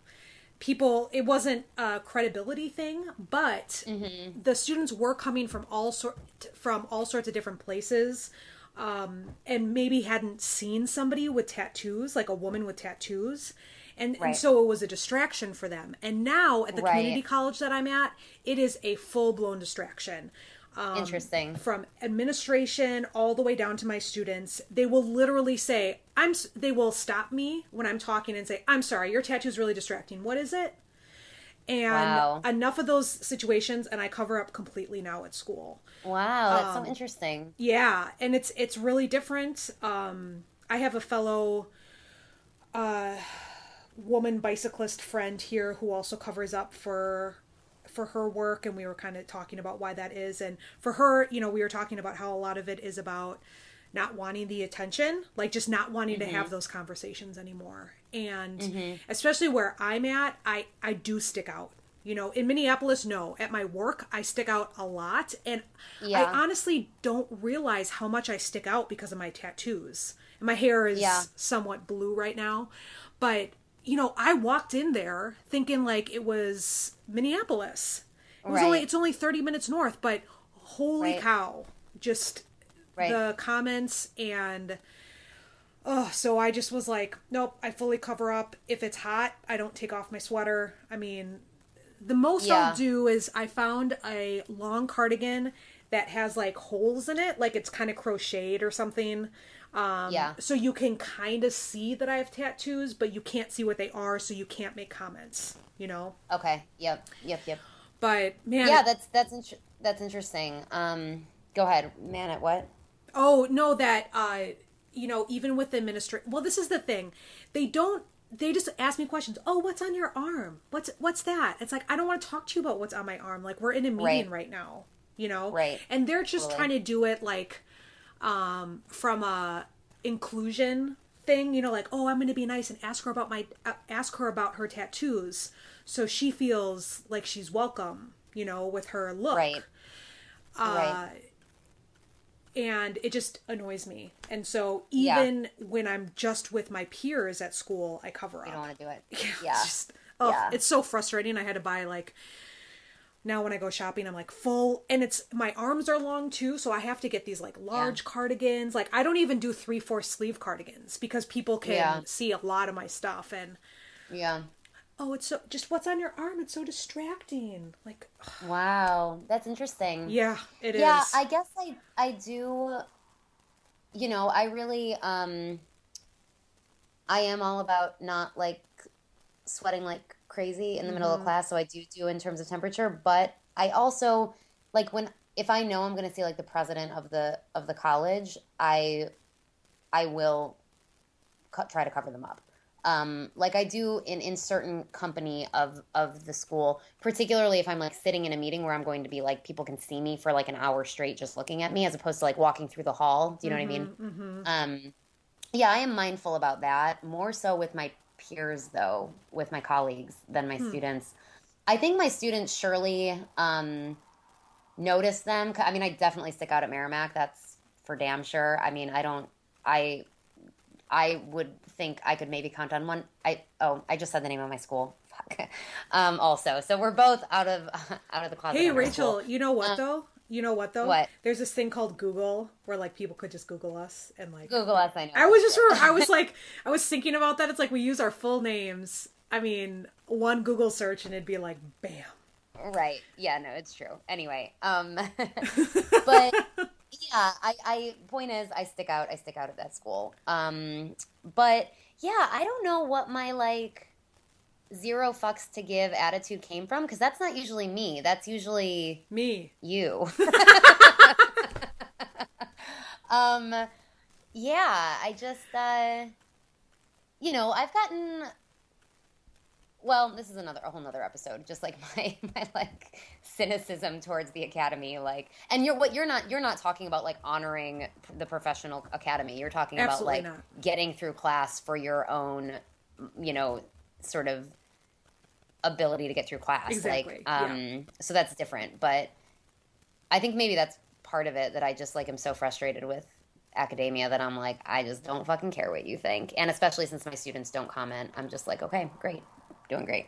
people it wasn't a credibility thing, but mm-hmm. the students were coming from all sort from all sorts of different places. Um, and maybe hadn't seen somebody with tattoos, like a woman with tattoos. And, right. and so it was a distraction for them. And now at the right. community college that I'm at, it is a full blown distraction. Um, Interesting. From administration all the way down to my students, they will literally say, "I'm." They will stop me when I'm talking and say, "I'm sorry, your tattoo is really distracting. What is it?" And wow. enough of those situations, and I cover up completely now at school. Wow, that's um, so interesting. Yeah, and it's it's really different. Um, I have a fellow. Uh, woman bicyclist friend here who also covers up for for her work and we were kind of talking about why that is and for her you know we were talking about how a lot of it is about not wanting the attention like just not wanting mm-hmm. to have mm-hmm. those conversations anymore and mm-hmm. especially where i'm at i i do stick out you know in minneapolis no at my work i stick out a lot and yeah. i honestly don't realize how much i stick out because of my tattoos and my hair is yeah. somewhat blue right now but you know, I walked in there thinking like it was Minneapolis. It was right. only it's only 30 minutes north, but holy right. cow. Just right. the comments and oh, so I just was like, nope, I fully cover up. If it's hot, I don't take off my sweater. I mean, the most yeah. I'll do is I found a long cardigan that has like holes in it, like it's kind of crocheted or something. Um, yeah. So you can kind of see that I have tattoos, but you can't see what they are, so you can't make comments. You know. Okay. Yep. Yep. Yep. But man. Yeah, that's that's in- that's interesting. Um, go ahead, man. At what? Oh no, that uh, you know, even with the administration. Well, this is the thing. They don't they just ask me questions. Oh, what's on your arm? What's what's that? It's like I don't want to talk to you about what's on my arm. Like we're in a meeting right, right now, you know. Right. And they're just trying to do it like um, from a inclusion thing. You know, like oh, I'm going to be nice and ask her about my uh, ask her about her tattoos, so she feels like she's welcome. You know, with her look. Right. Uh, right. And it just annoys me. And so even yeah. when I'm just with my peers at school, I cover up. You don't want to do it. Yeah. yeah. It's, just, oh, yeah. it's so frustrating. I had to buy like now when I go shopping, I'm like full, and it's my arms are long too, so I have to get these like large yeah. cardigans. Like I don't even do three four sleeve cardigans because people can yeah. see a lot of my stuff and yeah. Oh, it's so just what's on your arm. It's so distracting. Like wow, that's interesting. Yeah, it yeah, is. I guess I I do. You know, I really um. I am all about not like sweating like crazy in the mm-hmm. middle of mm-hmm. class, so I do do in terms of temperature. But I also like when if I know I'm going to see like the president of the of the college, I I will co- try to cover them up. Um, like I do in in certain company of of the school, particularly if I'm like sitting in a meeting where I'm going to be like people can see me for like an hour straight just looking at me, as opposed to like walking through the hall. Do you know mm-hmm, what I mean? Mm-hmm. mm-hmm. Um, yeah, I am mindful about that more so with my peers though with my colleagues than my hmm. students. I think my students surely um, notice them. I mean, I definitely stick out at Merrimack. That's for damn sure. I mean, I don't. I I would think I could maybe count on one. I oh, I just said the name of my school. um, also, so we're both out of out of the closet. Hey, Rachel, you know what um, though? You know what though? What? There's this thing called Google where like people could just Google us and like Google us. I know. I was just I was like I was thinking about that. It's like we use our full names. I mean, one Google search and it'd be like bam. Right. Yeah. No, it's true. Anyway, um, but yeah, I, I point is I stick out. I stick out at that school. Um, but yeah, I don't know what my like zero fucks to give attitude came from because that's not usually me. That's usually me, you. um, yeah, I just, uh, you know, I've gotten well, this is another a whole nother episode. Just like my my like cynicism towards the academy, like, and you're what you're not you're not talking about like honoring the professional academy. You're talking Absolutely about like not. getting through class for your own, you know, sort of ability to get through class. Exactly, Like, um, so that's different. But I think maybe that's part of it that I just like am so frustrated with academia that I'm like, I just don't fucking care what you think. And especially since my students don't comment, I'm just like, okay, great, doing great.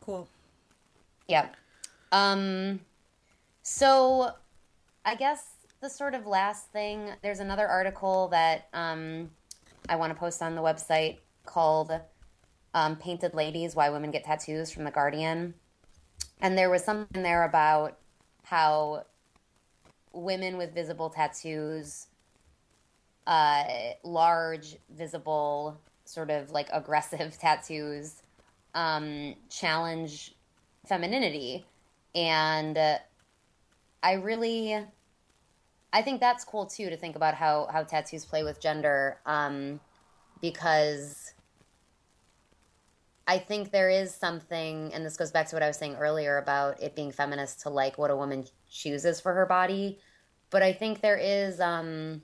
Cool. Yeah. Um so I guess the sort of last thing there's another article that um I want to post on the website called um, Painted Ladies Why Women Get Tattoos from the Guardian. And there was something there about how women with visible tattoos uh large visible sort of like aggressive tattoos um challenge femininity and uh, i really i think that's cool too to think about how how tattoos play with gender um because i think there is something and this goes back to what i was saying earlier about it being feminist to like what a woman chooses for her body but i think there is um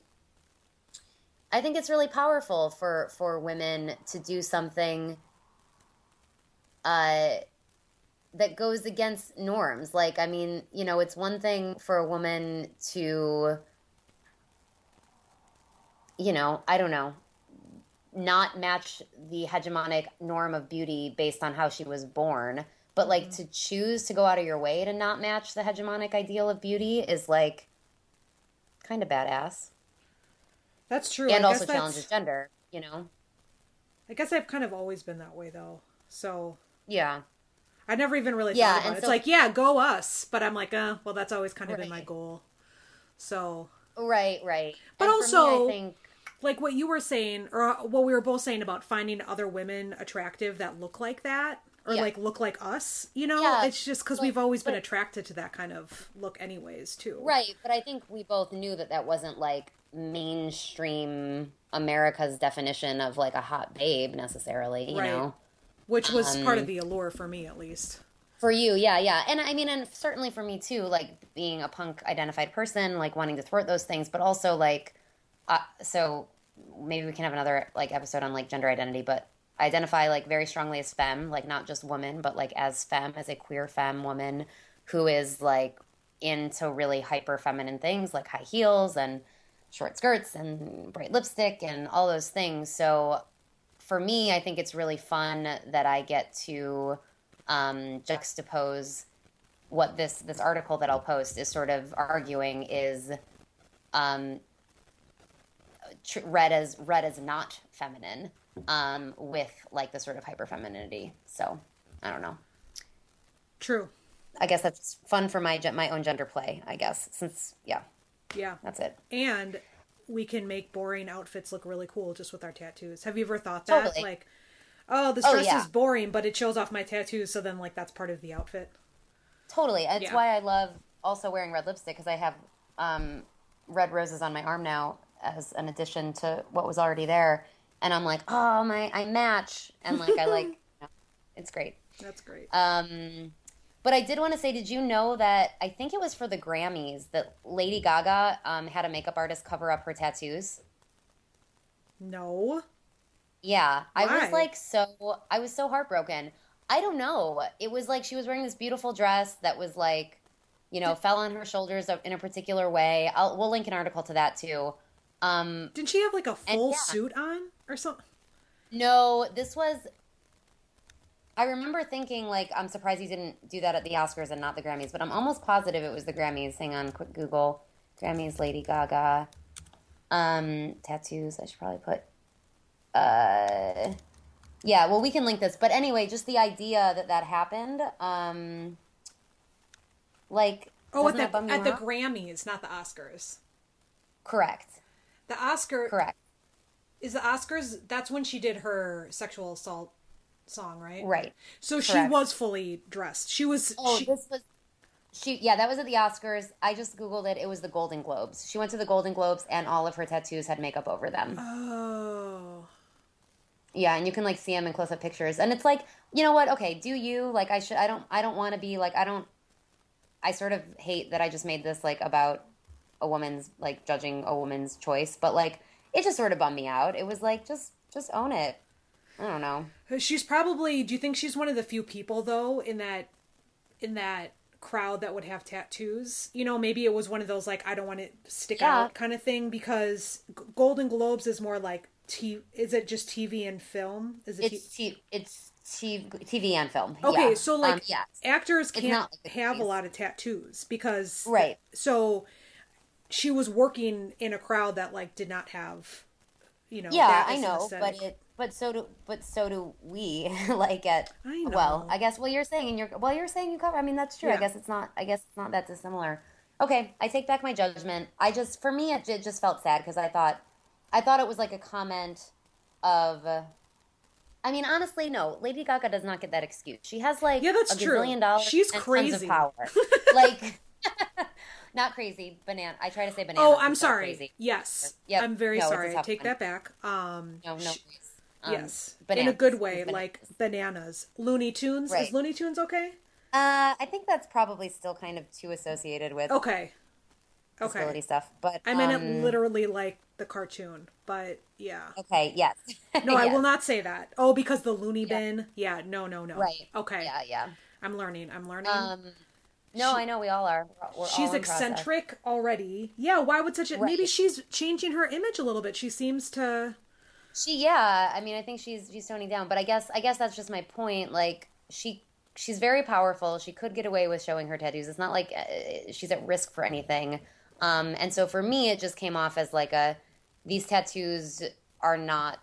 i think it's really powerful for for women to do something uh that goes against norms. Like, I mean, you know, it's one thing for a woman to, you know, I don't know, not match the hegemonic norm of beauty based on how she was born, but like to choose to go out of your way to not match the hegemonic ideal of beauty is like kind of badass. That's true. and I also that's- challenges gender, you know? I guess I've kind of always been that way though. So Yeah. I never even really Yeah, thought about it. It's like, yeah, go us. But I'm like, uh, well, that's always kind of been my goal. So, Right, right. But And for me, also- I think like what you were saying, or what we were both saying about finding other women attractive that look like that, or Yeah. like look like us, you know? Yeah, it's just because we've always been attracted to that kind of look, anyways, too. Right, but I think we both knew that that wasn't like mainstream America's definition of like a hot babe necessarily, you Right. know. Which was part of Um, the allure for me, at least. For you, yeah, yeah. And I mean and certainly for me too, like being a punk identified person, like wanting to thwart those things, but also like uh, so maybe we can have another like episode on like gender identity, but I identify like very strongly as femme, like not just woman, but like as femme, as a queer femme woman who is like into really hyper feminine things like high heels and short skirts and bright lipstick and all those things. So for me, I think it's really fun that I get to um, juxtapose what this this article that I'll post is sort of arguing is um, tr- read as read as not feminine um, with like the sort of hyper femininity. So I don't know. True. I guess that's fun for my my own gender play. I guess since yeah, Yeah. that's it. and we can make boring outfits look really cool just with our tattoos. Have you ever thought that? Totally. Like, oh, this Oh, dress yeah. is boring, but it shows off my tattoos, so then like that's part of the outfit. Totally. That's Yeah. why I love also wearing red lipstick because I have um, red roses on my arm now as an addition to what was already there. And I'm like, oh my, I match, and like I like, you know, it's great. That's great. Um, but I did want to say, did you know that I think it was for the Grammys that Lady Gaga um, had a makeup artist cover up her tattoos? no. Yeah, I was like so I was so heartbroken. I don't know. It was like she was wearing this beautiful dress that was like, you know, fell on her shoulders in a particular way. I'll we'll link an article to that too. Um Didn't she have like a full yeah. suit on or something? no, this was I remember thinking like I'm surprised he didn't do that at the Oscars and not the Grammys, but I'm almost positive it was the Grammys. Hang on, quick Google. Grammys Lady Gaga. Um tattoos, I should probably put uh yeah, well we can link this. But anyway, just the idea that that happened um like Oh, at the at the? Grammys, not the Oscars. correct. The Oscar Correct. is the Oscars. That's when she did her sexual assault song, right? Right. So she was fully dressed. She was. Oh, she, this was she. Yeah, that was at the Oscars. I just googled it. It was the Golden Globes. She went to the Golden Globes, and all of her tattoos had makeup over them. oh. Yeah, and you can like see them in close up pictures, and it's like, you know what? Okay, do you like? I should. I don't. I don't want to be like. I don't. I sort of hate that I just made this like about a woman's like judging a woman's choice, but like it just sort of bummed me out. It was like just just own it. I don't know. She's probably. Do you think she's one of the few people though in that in that crowd that would have tattoos? You know, maybe it was one of those like I don't want to stick Yeah. out kind of thing because Golden Globes is more like t. Is it just TV and film? Is it? It's t- it's TV and film. Okay, Yeah. so like Um, yes. actors can't like have a lot of tattoos because Right. So she was working in a crowd that like did not have, you know. yeah, I know, but it but so do but so do we. like at I know. well, I guess well you're saying you're well you're saying you cover. I mean that's true. Yeah. I guess it's not. I guess it's not that dissimilar. Okay, I take back my judgment. I just for me it, it just felt sad because I thought I thought it was like a comment of. I mean, honestly, no. Lady Gaga does not get that excuse. She has like Yeah, that's a true. gazillion dollars. She's and crazy. Power. like, not crazy. Banana. I try to say banana. Oh, I'm sorry. Crazy. Yes, Yep. I'm very No, sorry. I take one. that back. Um, No, no. sh- Um, yes, in a good way, Bananas. like bananas. Looney Tunes Right. is Looney Tunes okay? Uh, I think that's probably still kind of too associated with Okay, disability okay. stuff. But I meant um, it literally like the cartoon, but yeah. Okay. Yes. No, I Yes. will not say that. Oh, because the loony bin. Yeah, no, no, no. Right. Okay. Yeah. Yeah. I'm learning. I'm learning. Um. No, I know we all are. We're, we're she's all in process. eccentric already. Yeah, why would such a maybe she's changing her image a little bit. She seems to She, yeah. I mean, I think she's she's toning down, but I guess I guess that's just my point. Like she she's very powerful. She could get away with showing her tattoos. It's not like uh, she's at risk for anything. Um, and so for me, it just came off as like a these tattoos are not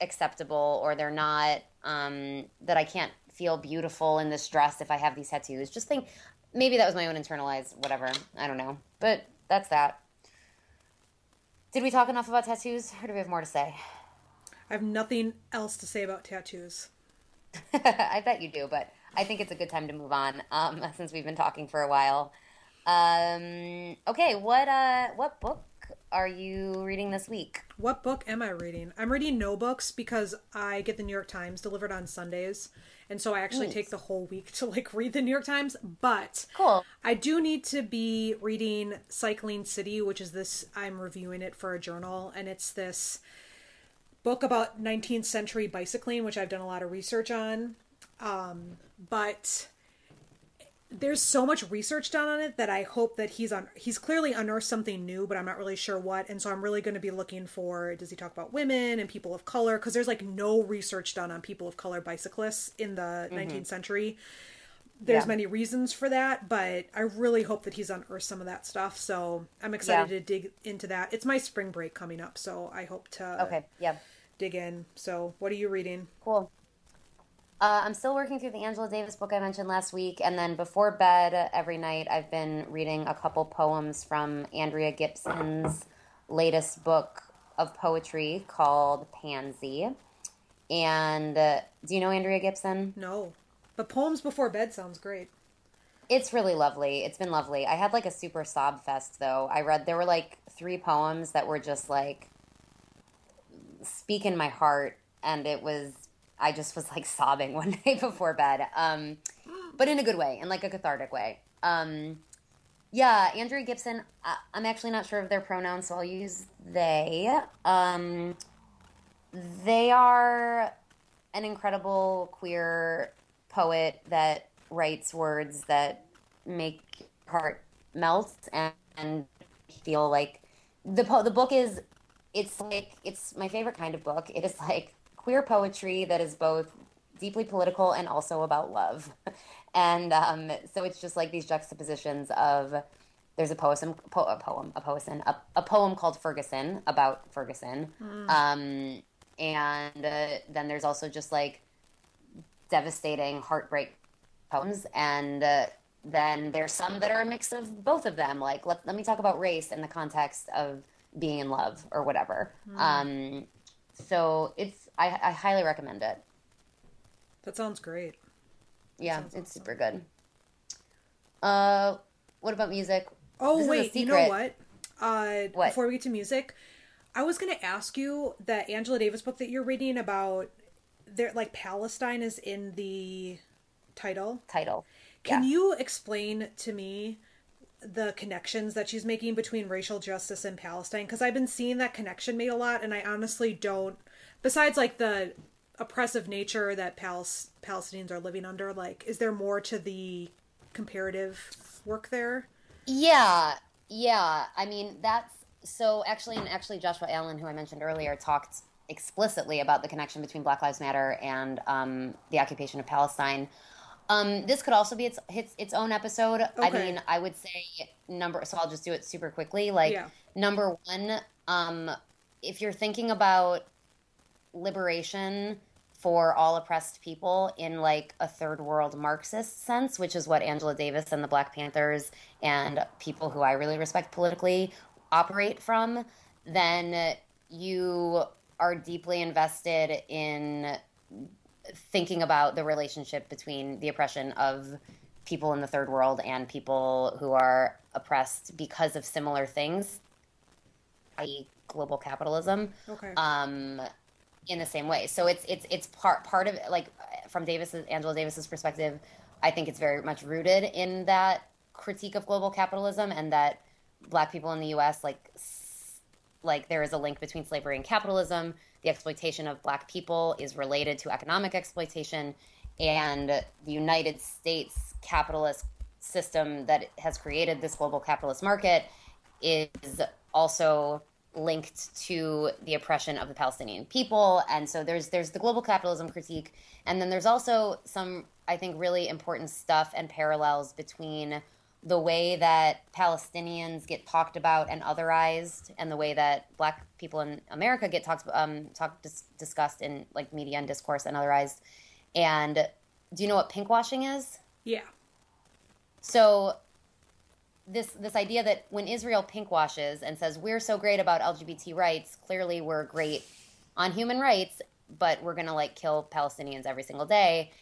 acceptable or they're not um, that I can't feel beautiful in this dress if I have these tattoos. Just think maybe that was my own internalized whatever. I don't know, but that's that. Did we talk enough about tattoos, or do we have more to say? I have nothing else to say about tattoos. I bet you do, but I think it's a good time to move on um, since we've been talking for a while. Um, okay, what uh, what book are you reading this week? What book am I reading? I'm reading no books because I get the New York Times delivered on Sundays. And so I actually Nice. take the whole week to like read the New York Times, but Cool. I do need to be reading Cycling City, which is this I'm reviewing it for a journal and it's this book about 19th century bicycling, which I've done a lot of research on. Um, but there's so much research done on it that I hope that he's on he's clearly unearthed something new, but I'm not really sure what. And so I'm really going to be looking for does he talk about women and people of color because there's like no research done on people of color bicyclists in the mm-hmm. 19th century. There's Yeah. many reasons for that, but I really hope that he's unearthed some of that stuff. So I'm excited Yeah. to dig into that. It's my spring break coming up, so I hope to Okay, yeah, dig in. So what are you reading? cool. Uh, I'm still working through the Angela Davis book I mentioned last week, and then before bed every night, I've been reading a couple poems from Andrea Gibson's latest book of poetry called Pansy. And uh, do you know Andrea Gibson? No. But poems before bed sounds great. It's really lovely. It's been lovely. I had like a super sob fest though. I read there were like three poems that were just like speak in my heart and it was I just was like sobbing one night before bed. Um but in a good way, in like a cathartic way. Um yeah, Andrea Gibson, I, I'm actually not sure of their pronouns, so I'll use they. Um they are an incredible queer poet that writes words that make heart melt and, and feel like the po- the book is it's like it's my favorite kind of book. It is like queer poetry that is both deeply political and also about love. And um, so it's just like these juxtapositions of there's a poem, po- a poem, a poem, a, a poem called Ferguson about Ferguson, um, and uh, then there's also just like devastating heartbreak poems, and uh, then there's some that are a mix of both of them. Like let let me talk about race in the context of being in love or whatever. Um, so it's I, I highly recommend it. That sounds great. Yeah, sounds it's awesome. super good. Uh, what about music? Oh This wait, you know what? Uh, What? Before we get to music, I was going to ask you that Angela Davis book that you're reading about there like Palestine is in the title. Title. Can Yeah. you explain to me the connections that she's making between racial justice and Palestine? Because I've been seeing that connection made a lot, and I honestly don't. Besides, like the oppressive nature that Palis- Palestinians are living under, like, is there more to the comparative work there? Yeah, yeah. I mean, that's so actually, and actually, Joshua Allen, who I mentioned earlier, talked explicitly about the connection between Black Lives Matter and um, the occupation of Palestine. Um, this could also be its its, its own episode. I mean, I would say number. So I'll just do it super quickly. Like Yeah. number one, um, if you're thinking about liberation for all oppressed people in like a third world Marxist sense, which is what Angela Davis and the Black Panthers and people who I really respect politically operate from, then you are deeply invested in thinking about the relationship between the oppression of people in the third world and people who are oppressed because of similar things, i.e., global capitalism Okay. um, in the same way. So it's it's it's part part of it, like from Davis's Angela Davis's perspective, I think it's very much rooted in that critique of global capitalism and that black people in the U.S. like like there is a link between slavery and capitalism. The exploitation of black people is related to economic exploitation, and the United States capitalist system that has created this global capitalist market is also linked to the oppression of the Palestinian people. And so there's there's the global capitalism critique, and then there's also some I think really important stuff and parallels between the way that Palestinians get talked about and otherized, and the way that Black people in America get talked um, talked dis- discussed in like media and discourse and otherized. And do you know what pinkwashing is? yeah. So this this idea that when Israel pinkwashes and says we're so great about LGBT rights, clearly we're great on human rights, but we're to like kill Palestinians every single day.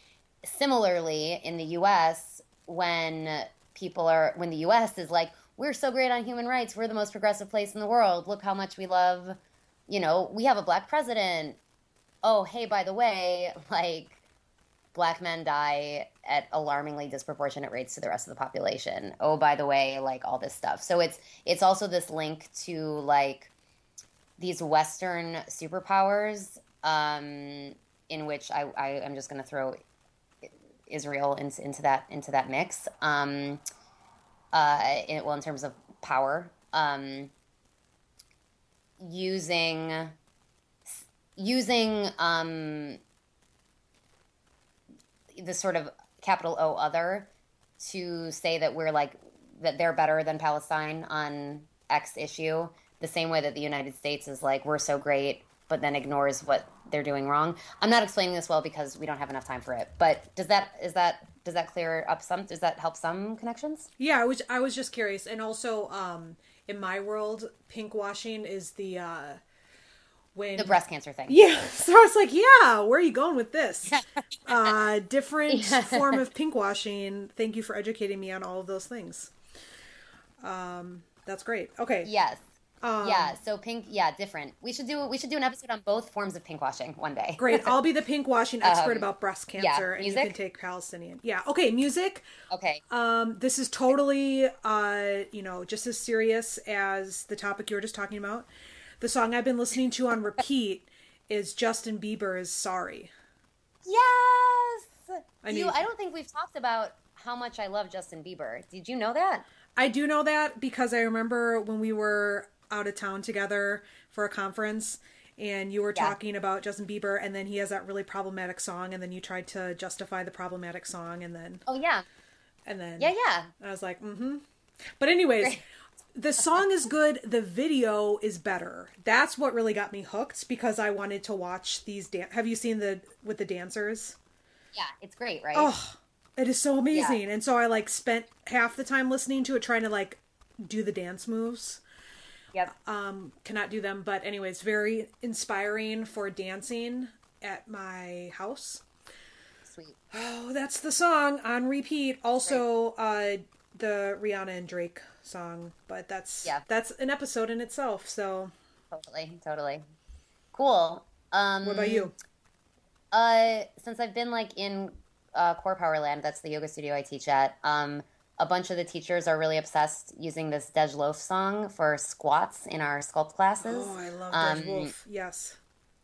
Similarly, in the US, when people are when the US is like we're so great on human rights, we're the most progressive place in the world. Look how much we love, you know, we have a black president. Oh, hey, by the way, like black men die at alarmingly disproportionate rates to the rest of the population. Oh, by the way, like all this stuff. So it's it's also this link to like these Western superpowers, um, in which I, I am just going to throw Israel into, into that into that mix. Um, uh, in, well, in terms of power, um, using using um, the sort of capital O other to say that we're like that they're better than Palestine on X issue, the same way that the United States is like we're so great, but then ignores what they're doing wrong. I'm not explaining this well because we don't have enough time for it. But does that is that does that clear up some? Does that help some connections? Yeah, I was I was just curious, and also um, in my world, pink washing is the uh, when The breast cancer thing. Yeah, so I was like, yeah, where are you going with this? uh, different form of pink washing. Thank you for educating me on all of those things. Um, that's great. Okay. Yes. Um, yeah. So pink. Yeah, different. We should do we should do an episode on both forms of pink washing one day. Great. I'll be the pink washing expert Um, about breast yeah, cancer, and you can take Palestinian. Yeah. Okay. Music. Okay. Um, this is totally, uh, you know, just as serious as the topic you were just talking about. The song I've been listening to on repeat is Justin Bieber's "Sorry." Yes. I I you, I don't think we've talked about how much I love Justin Bieber. Did you know that? I do know that because I remember when we were out of town together for a conference and you were Yeah. talking about Justin Bieber and then he has that really problematic song and then you tried to justify the problematic song and then Oh yeah. and then Yeah, yeah. I was like, mm-hmm. But anyways, the song is good. The video is better. That's what really got me hooked because I wanted to watch these. dance Have you seen the with the dancers? Yeah, it's great, right? Oh, it is so amazing. And so I like spent half the time listening to it, trying to like do the dance moves. Yep. Um, cannot do them, but anyways, very inspiring for dancing at my house. Sweet. Oh, that's the song on repeat. Also, uh, the Rihanna and Drake song, but that's Yeah. that's an episode in itself. So Totally, totally. Cool. Um, What about you? Uh, since I've been like in uh, Core Power Land, that's the yoga studio I teach at. Um, a bunch of the teachers are really obsessed using this Dej Loaf song for squats in our sculpt classes. Oh, I love Um, Dej Wolf. Yes.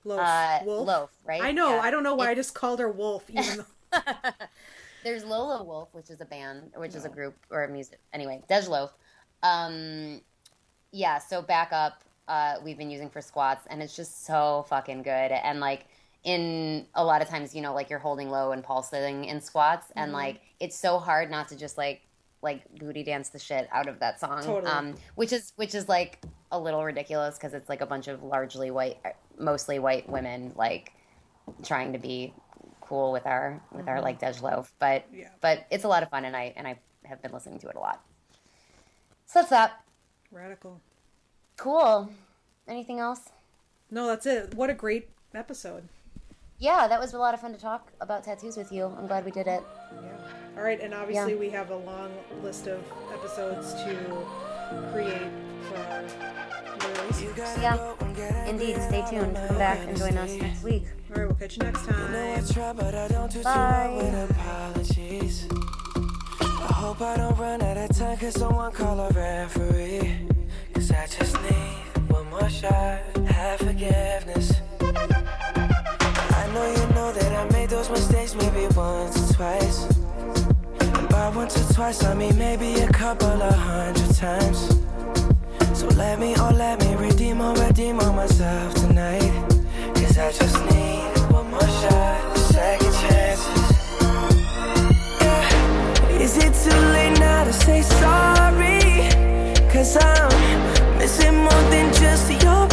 Loaf. Uh, Wolf? Loaf, right? I know. Yeah. I don't know why It- I just called her Wolf, even though. There's Lolawolf, which is a band, which is a group or a music. Anyway, Dej Loaf. Um, yeah. So back up, uh, we've been using for squats, and it's just so fucking good. And like in a lot of times, you know, like you're holding low and pulsing in squats, and Mm-hmm. like it's so hard not to just like like booty dance the shit out of that song. Totally. Um, which is which is like a little ridiculous because it's like a bunch of largely white, mostly white women like trying to be cool with our with our like Dej Loaf, but Mm-hmm. Yeah. but it's a lot of fun, and I and I have been listening to it a lot. So that's that. Radical. Cool. Anything else? No, that's it. What a great episode. Yeah, that was a lot of fun to talk about tattoos with you. I'm glad we did it. Yeah. All right, and obviously Yeah. we have a long list of episodes to create for our viewers. Yeah, indeed. Stay tuned. Come back and join us next week. All right, we'll catch you next time. try, but I don't do too Bye. well with apologies. I hope I don't run out of time, cause someone call a referee. Cause I just need one more shot, have forgiveness. I know you know that I made those mistakes maybe once or twice. By once or twice, I mean maybe a couple of hundred times. So let me, oh let me redeem or redeem on myself tonight. Cause I just need one more shot, second chances. Yeah. Is it too late now to say sorry? Cause I'm missing more than just your